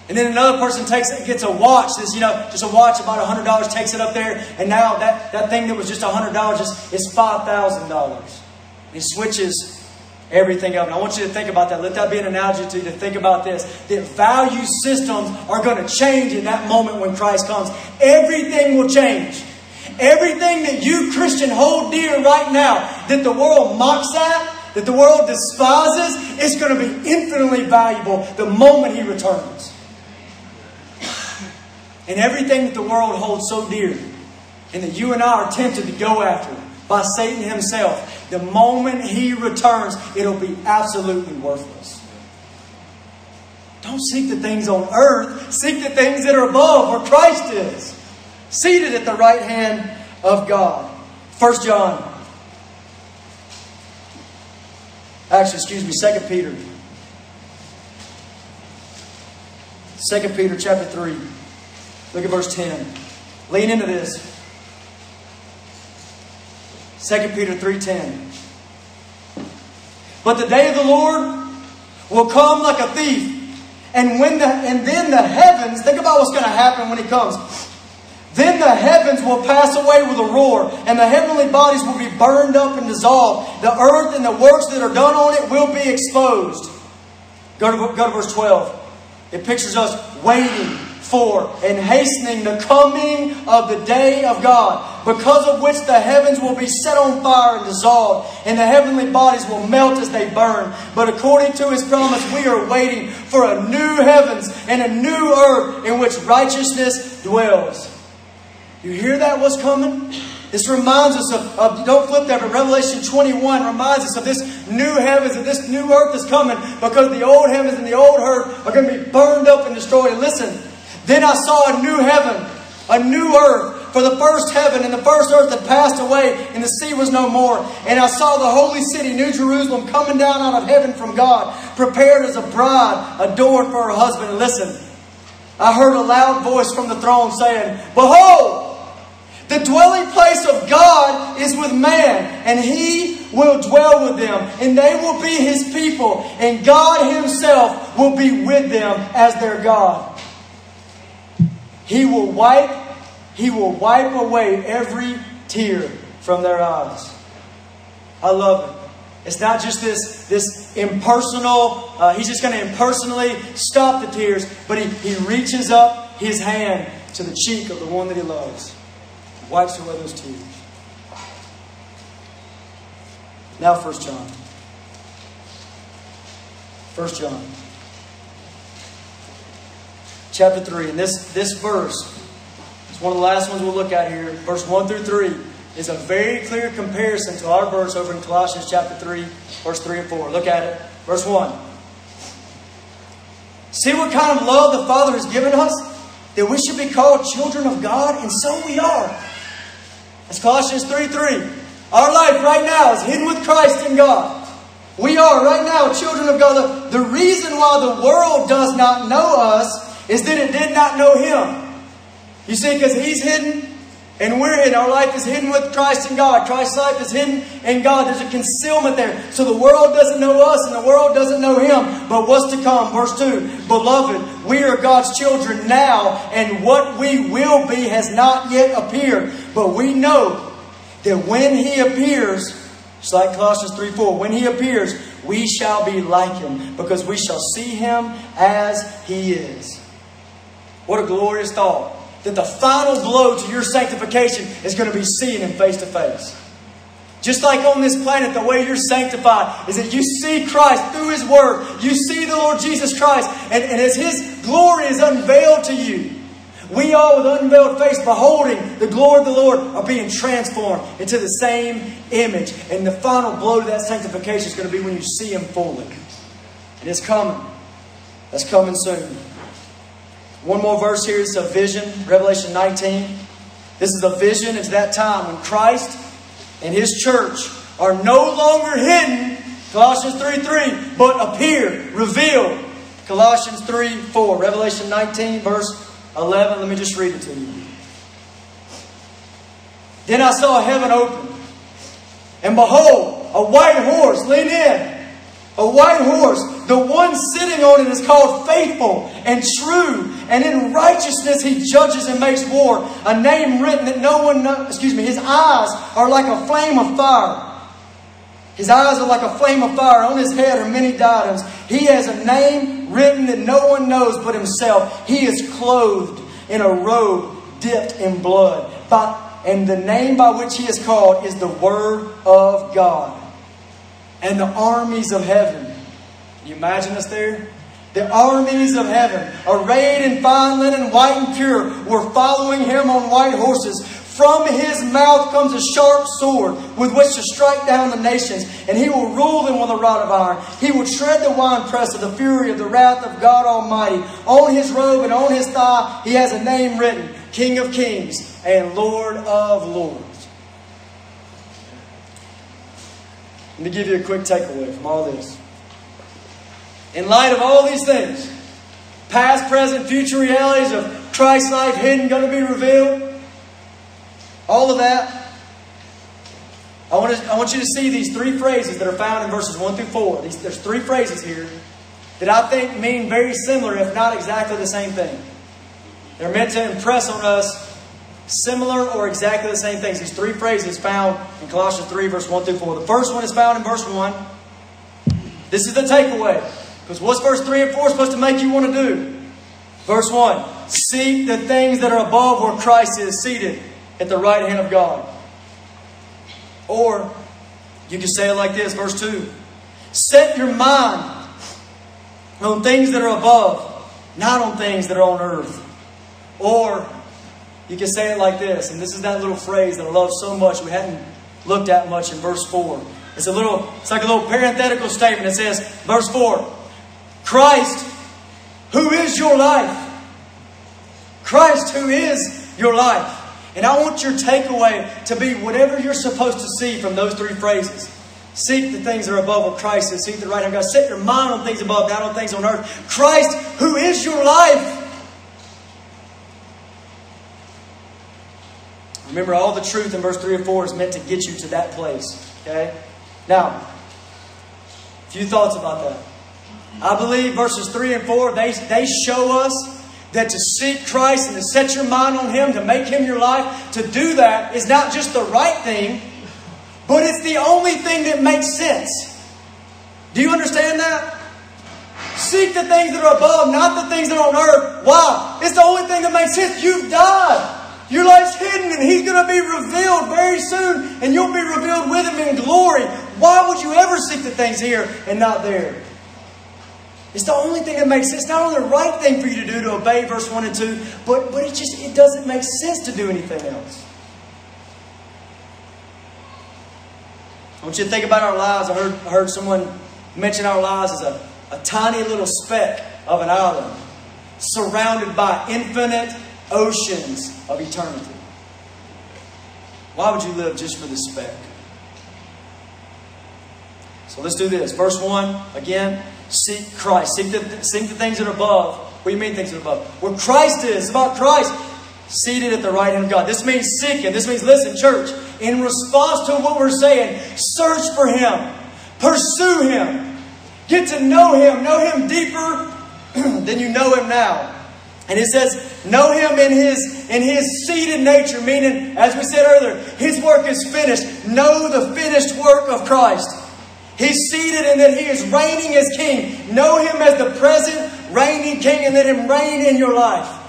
And then another person takes it, gets a watch, says, you know, just a watch about $100, takes it up there, and now that, that thing that was just $100 is, is $5,000. He switches everything up. And I want you to think about that. Let that be an analogy to you to think about this. That value systems are going to change in that moment when Christ comes. Everything will change. Everything that you, Christian, hold dear right now, that the world mocks at, that the world despises, is going to be infinitely valuable the moment He returns. And everything that the world holds so dear, and that you and I are tempted to go after by Satan himself, the moment he returns, it'll be absolutely worthless. Don't seek the things on earth, seek the things that are above where Christ is, seated at the right hand of God. 1 John Actually, excuse me, 2 Peter. 2 Peter chapter 3. Look at verse 10. Lean into this. 2 Peter 3:10. But the day of the Lord will come like a thief. And when the and then the heavens, think about what's going to happen when he comes. Then the heavens will pass away with a roar, and the heavenly bodies will be burned up and dissolved. The earth and the works that are done on it will be exposed. Go to, go to verse 12. It pictures us waiting for and hastening the coming of the day of God, because of which the heavens will be set on fire and dissolved, and the heavenly bodies will melt as they burn. But according to his promise, we are waiting for a new heavens and a new earth in which righteousness dwells. You hear that? What's coming? This reminds us of, of, don't flip there, but Revelation 21 reminds us of this new heavens and this new earth is coming because the old heavens and the old earth are going to be burned up and destroyed. And listen, then I saw a new heaven, a new earth. For the first heaven and the first earth had passed away, and the sea was no more. And I saw the holy city, New Jerusalem, coming down out of heaven from God, prepared as a bride, adorned for her husband. And listen, I heard a loud voice from the throne saying, Behold, the dwelling place of God is with man, and he will dwell with them, and they will be his people, and God himself will be with them as their God. He will wipe, he will wipe away every tear from their eyes. I love it. It's not just this, this impersonal, uh, he's just going to impersonally stop the tears, but he, he reaches up his hand to the cheek of the one that he loves, wipes away those tears. Now, First John. First John chapter 3. And this, this verse is one of the last ones we'll look at here. Verse 1 through 3 is a very clear comparison to our verse over in Colossians chapter 3, verse 3 and 4. Look at it. Verse 1. See what kind of love the Father has given us? That we should be called children of God, and so we are. That's Colossians 3 3. Our life right now is hidden with Christ in God. We are right now children of God. The reason why the world does not know us is that it did not know Him. You see, because He's hidden and we're hidden. Our life is hidden with Christ in God. Christ's life is hidden in God. There's a concealment there. So the world doesn't know us and the world doesn't know Him. But what's to come? Verse 2 Beloved, we are God's children now, and what we will be has not yet appeared. But we know that when He appears, it's like Colossians 3 4, when He appears, we shall be like Him, because we shall see Him as He is. What a glorious thought. That the final blow to your sanctification is going to be seeing Him face to face. Just like on this planet, the way you're sanctified is that you see Christ through His Word. You see the Lord Jesus Christ. And, and as His glory is unveiled to you, we all with unveiled face, beholding the glory of the Lord, are being transformed into the same image. And the final blow to that sanctification is going to be when you see Him fully. And it's coming. That's coming soon. One more verse here is a vision, Revelation 19. This is a vision. It's that time when Christ and His church are no longer hidden, Colossians 3 3, but appear, revealed, Colossians 3 4. Revelation 19, verse 11. Let me just read it to you. Then I saw heaven open, and behold, a white horse, lean in, a white horse. The one sitting on it is called faithful and true, and in righteousness he judges and makes war. A name written that no one knows. Excuse me. His eyes are like a flame of fire. His eyes are like a flame of fire. On his head are many diadems. He has a name written that no one knows but himself. He is clothed in a robe dipped in blood. By, and the name by which he is called is the Word of God and the armies of heaven. You imagine us there? The armies of heaven, arrayed in fine linen, white and pure, were following him on white horses. From his mouth comes a sharp sword with which to strike down the nations, and he will rule them with a rod of iron. He will tread the winepress of the fury of the wrath of God Almighty. On his robe and on his thigh, he has a name written King of Kings and Lord of Lords. Let me give you a quick takeaway from all this. In light of all these things, past, present, future realities of Christ's life hidden, going to be revealed, all of that, I want, to, I want you to see these three phrases that are found in verses 1 through 4. These, there's three phrases here that I think mean very similar, if not exactly the same thing. They're meant to impress on us similar or exactly the same things. These three phrases found in Colossians 3, verse 1 through 4. The first one is found in verse 1. This is the takeaway. Because what's verse 3 and 4 supposed to make you want to do? Verse 1 Seek the things that are above where Christ is seated at the right hand of God. Or you can say it like this, verse 2 Set your mind on things that are above, not on things that are on earth. Or you can say it like this, and this is that little phrase that I love so much we hadn't looked at much in verse 4. It's a little, it's like a little parenthetical statement. It says, verse 4, Christ, who is your life. Christ, who is your life. And I want your takeaway to be whatever you're supposed to see from those three phrases. Seek the things that are above where Christ is. Seek the right hand of God. Set your mind on things above, not on things on earth. Christ, who is your life. Remember, all the truth in verse 3 and 4 is meant to get you to that place. Okay? Now, a few thoughts about that. I believe verses 3 and 4, they, they show us that to seek Christ and to set your mind on Him, to make Him your life, to do that is not just the right thing, but it's the only thing that makes sense. Do you understand that? Seek the things that are above, not the things that are on earth. Why? It's the only thing that makes sense. You've died. Your life's hidden and He's going to be revealed very soon and you'll be revealed with Him in glory. Why would you ever seek the things here and not there? It's the only thing that makes sense. It's not only the right thing for you to do to obey verse 1 and 2, but, but it just it doesn't make sense to do anything else. I want you to think about our lives. I heard, I heard someone mention our lives as a, a tiny little speck of an island surrounded by infinite oceans of eternity. Why would you live just for the speck? So let's do this. Verse 1, again, seek Christ. Seek the, seek the things that are above. What do you mean things that are above? Where Christ is, about Christ, seated at the right hand of God. This means seek seeking. This means, listen, church, in response to what we're saying, search for Him. Pursue Him. Get to know Him. Know Him deeper *clears throat* than you know Him now. And it says, know him in his in his seated nature, meaning, as we said earlier, his work is finished. Know the finished work of Christ. He's seated and that he is reigning as king. Know him as the present reigning king and let him reign in your life.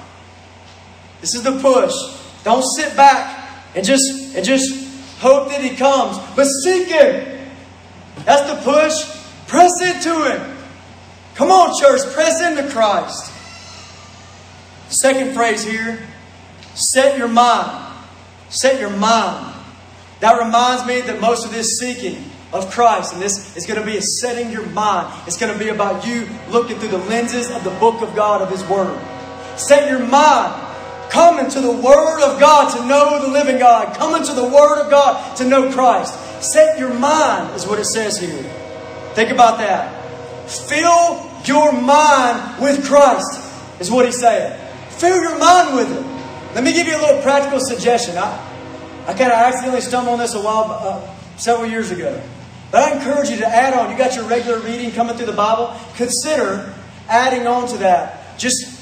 This is the push. Don't sit back and just and just hope that he comes, but seek him. That's the push. Press into him. Come on, church, press into Christ. Second phrase here set your mind. Set your mind. That reminds me that most of this seeking of Christ, and this is going to be a setting your mind. It's going to be about you looking through the lenses of the book of God, of His Word. Set your mind. Come into the Word of God to know the living God. Come into the Word of God to know Christ. Set your mind, is what it says here. Think about that. Fill your mind with Christ, is what He's saying. Fill your mind with it. Let me give you a little practical suggestion. I, I kind of accidentally stumbled on this a while, uh, several years ago. But I encourage you to add on. You got your regular reading coming through the Bible. Consider adding on to that just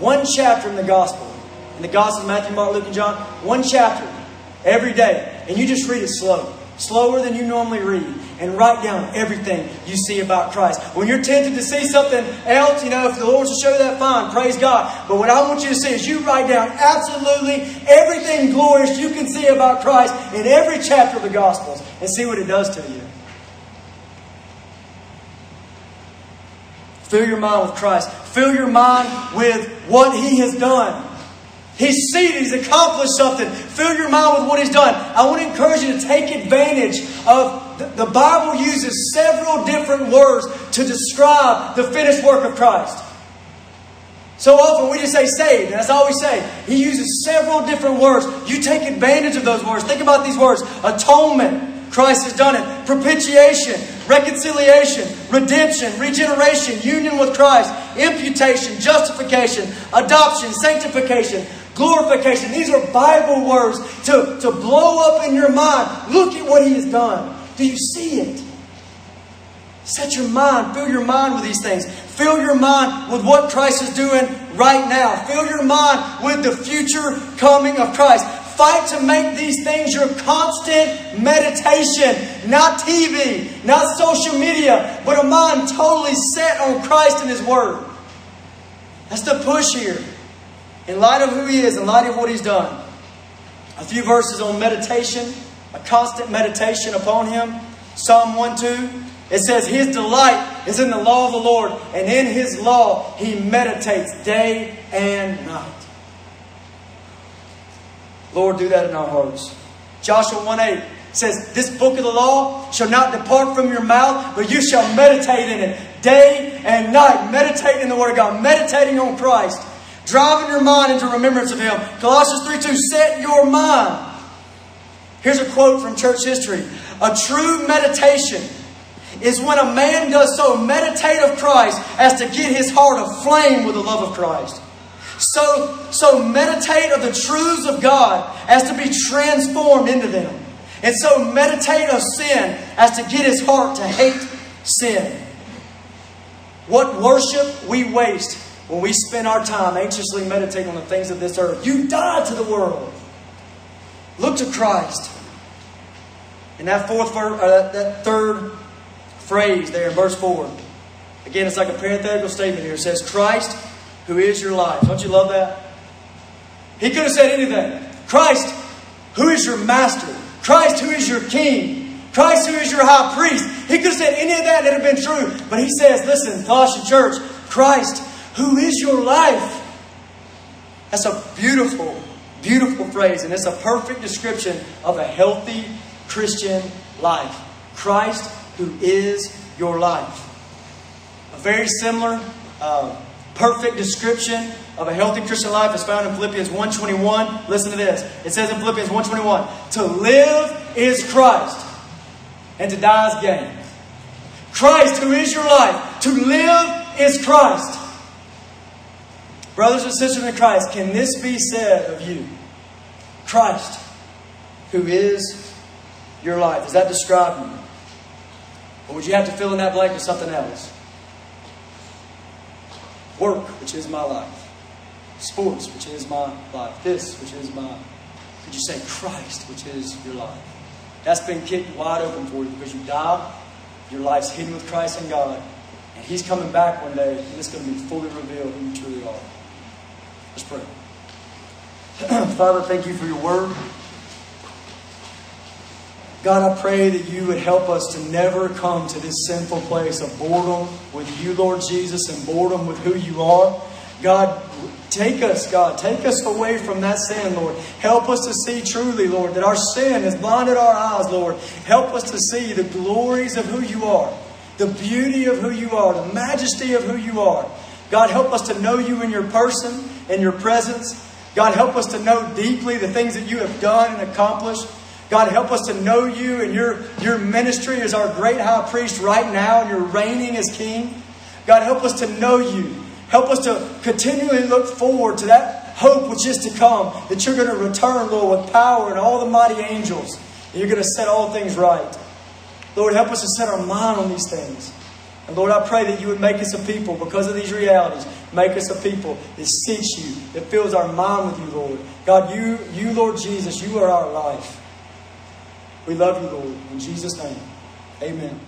one chapter in the Gospel. In the Gospel of Matthew, Mark, Luke, and John. One chapter every day. And you just read it slow. Slower than you normally read and write down everything you see about Christ. When you're tempted to see something else, you know, if the Lord to show you that, fine, praise God. But what I want you to see is you write down absolutely everything glorious you can see about Christ in every chapter of the Gospels and see what it does to you. Fill your mind with Christ. Fill your mind with what He has done. He's seen He's accomplished something. Fill your mind with what He's done. I want to encourage you to take advantage of the, Bible uses several different words to describe the finished work of Christ. So often we just say saved, that's all we say. He uses several different words. You take advantage of those words. Think about these words atonement, Christ has done it. Propitiation, reconciliation, redemption, regeneration, union with Christ, imputation, justification, adoption, sanctification, glorification. These are Bible words to, to blow up in your mind. Look at what He has done. Do you see it? Set your mind, fill your mind with these things. Fill your mind with what Christ is doing right now. Fill your mind with the future coming of Christ. Fight to make these things your constant meditation. Not TV, not social media, but a mind totally set on Christ and His Word. That's the push here. In light of who He is, in light of what He's done. A few verses on meditation, a constant meditation upon Him. Psalm 1 2. It says, His delight is in the law of the Lord, and in His law He meditates day and night. Lord, do that in our hearts. Joshua 1 8 says, This book of the law shall not depart from your mouth, but you shall meditate in it day and night. Meditate in the Word of God, meditating on Christ, driving your mind into remembrance of Him. Colossians 3 2 Set your mind. Here's a quote from church history A true meditation is when a man does so meditate of Christ as to get his heart aflame with the love of Christ. So, so meditate of the truths of God as to be transformed into them. And so meditate of sin as to get his heart to hate sin. What worship we waste when we spend our time anxiously meditating on the things of this earth. You died to the world. Look to Christ. And that fourth, uh, that third phrase there in verse four. Again, it's like a parenthetical statement here. It says, "Christ who is your life. Don't you love that? He could have said anything. Christ, who is your master? Christ, who is your king? Christ, who is your high priest? He could have said any of that that had been true. But he says, listen, Colossian church, Christ, who is your life. That's a beautiful, beautiful phrase, and it's a perfect description of a healthy Christian life. Christ, who is your life. A very similar uh, perfect description of a healthy Christian life is found in Philippians 1.21. Listen to this. It says in Philippians 1.21, To live is Christ, and to die is gain. Christ, who is your life. To live is Christ. Brothers and sisters in Christ, can this be said of you? Christ, who is your life. Does that describe you? Or would you have to fill in that blank with something else? Work, which is my life. Sports, which is my life. This, which is my. Could you say Christ, which is your life? That's been kicked wide open for you because you died, your life's hidden with Christ and God, and He's coming back one day, and it's going to be fully revealed who you truly are. Let's pray. *clears throat* Father, thank you for your word. God, I pray that you would help us to never come to this sinful place of boredom with you, Lord Jesus, and boredom with who you are. God, take us, God, take us away from that sin, Lord. Help us to see truly, Lord, that our sin has blinded our eyes, Lord. Help us to see the glories of who you are, the beauty of who you are, the majesty of who you are. God, help us to know you in your person, in your presence. God, help us to know deeply the things that you have done and accomplished. God, help us to know you and your, your ministry as our great high priest right now, and you're reigning as king. God, help us to know you. Help us to continually look forward to that hope which is to come, that you're going to return, Lord, with power and all the mighty angels, and you're going to set all things right. Lord, help us to set our mind on these things. And Lord, I pray that you would make us a people because of these realities. Make us a people that seeks you, that fills our mind with you, Lord. God, you, you, Lord Jesus, you are our life. We love you, Lord. In Jesus' name, amen.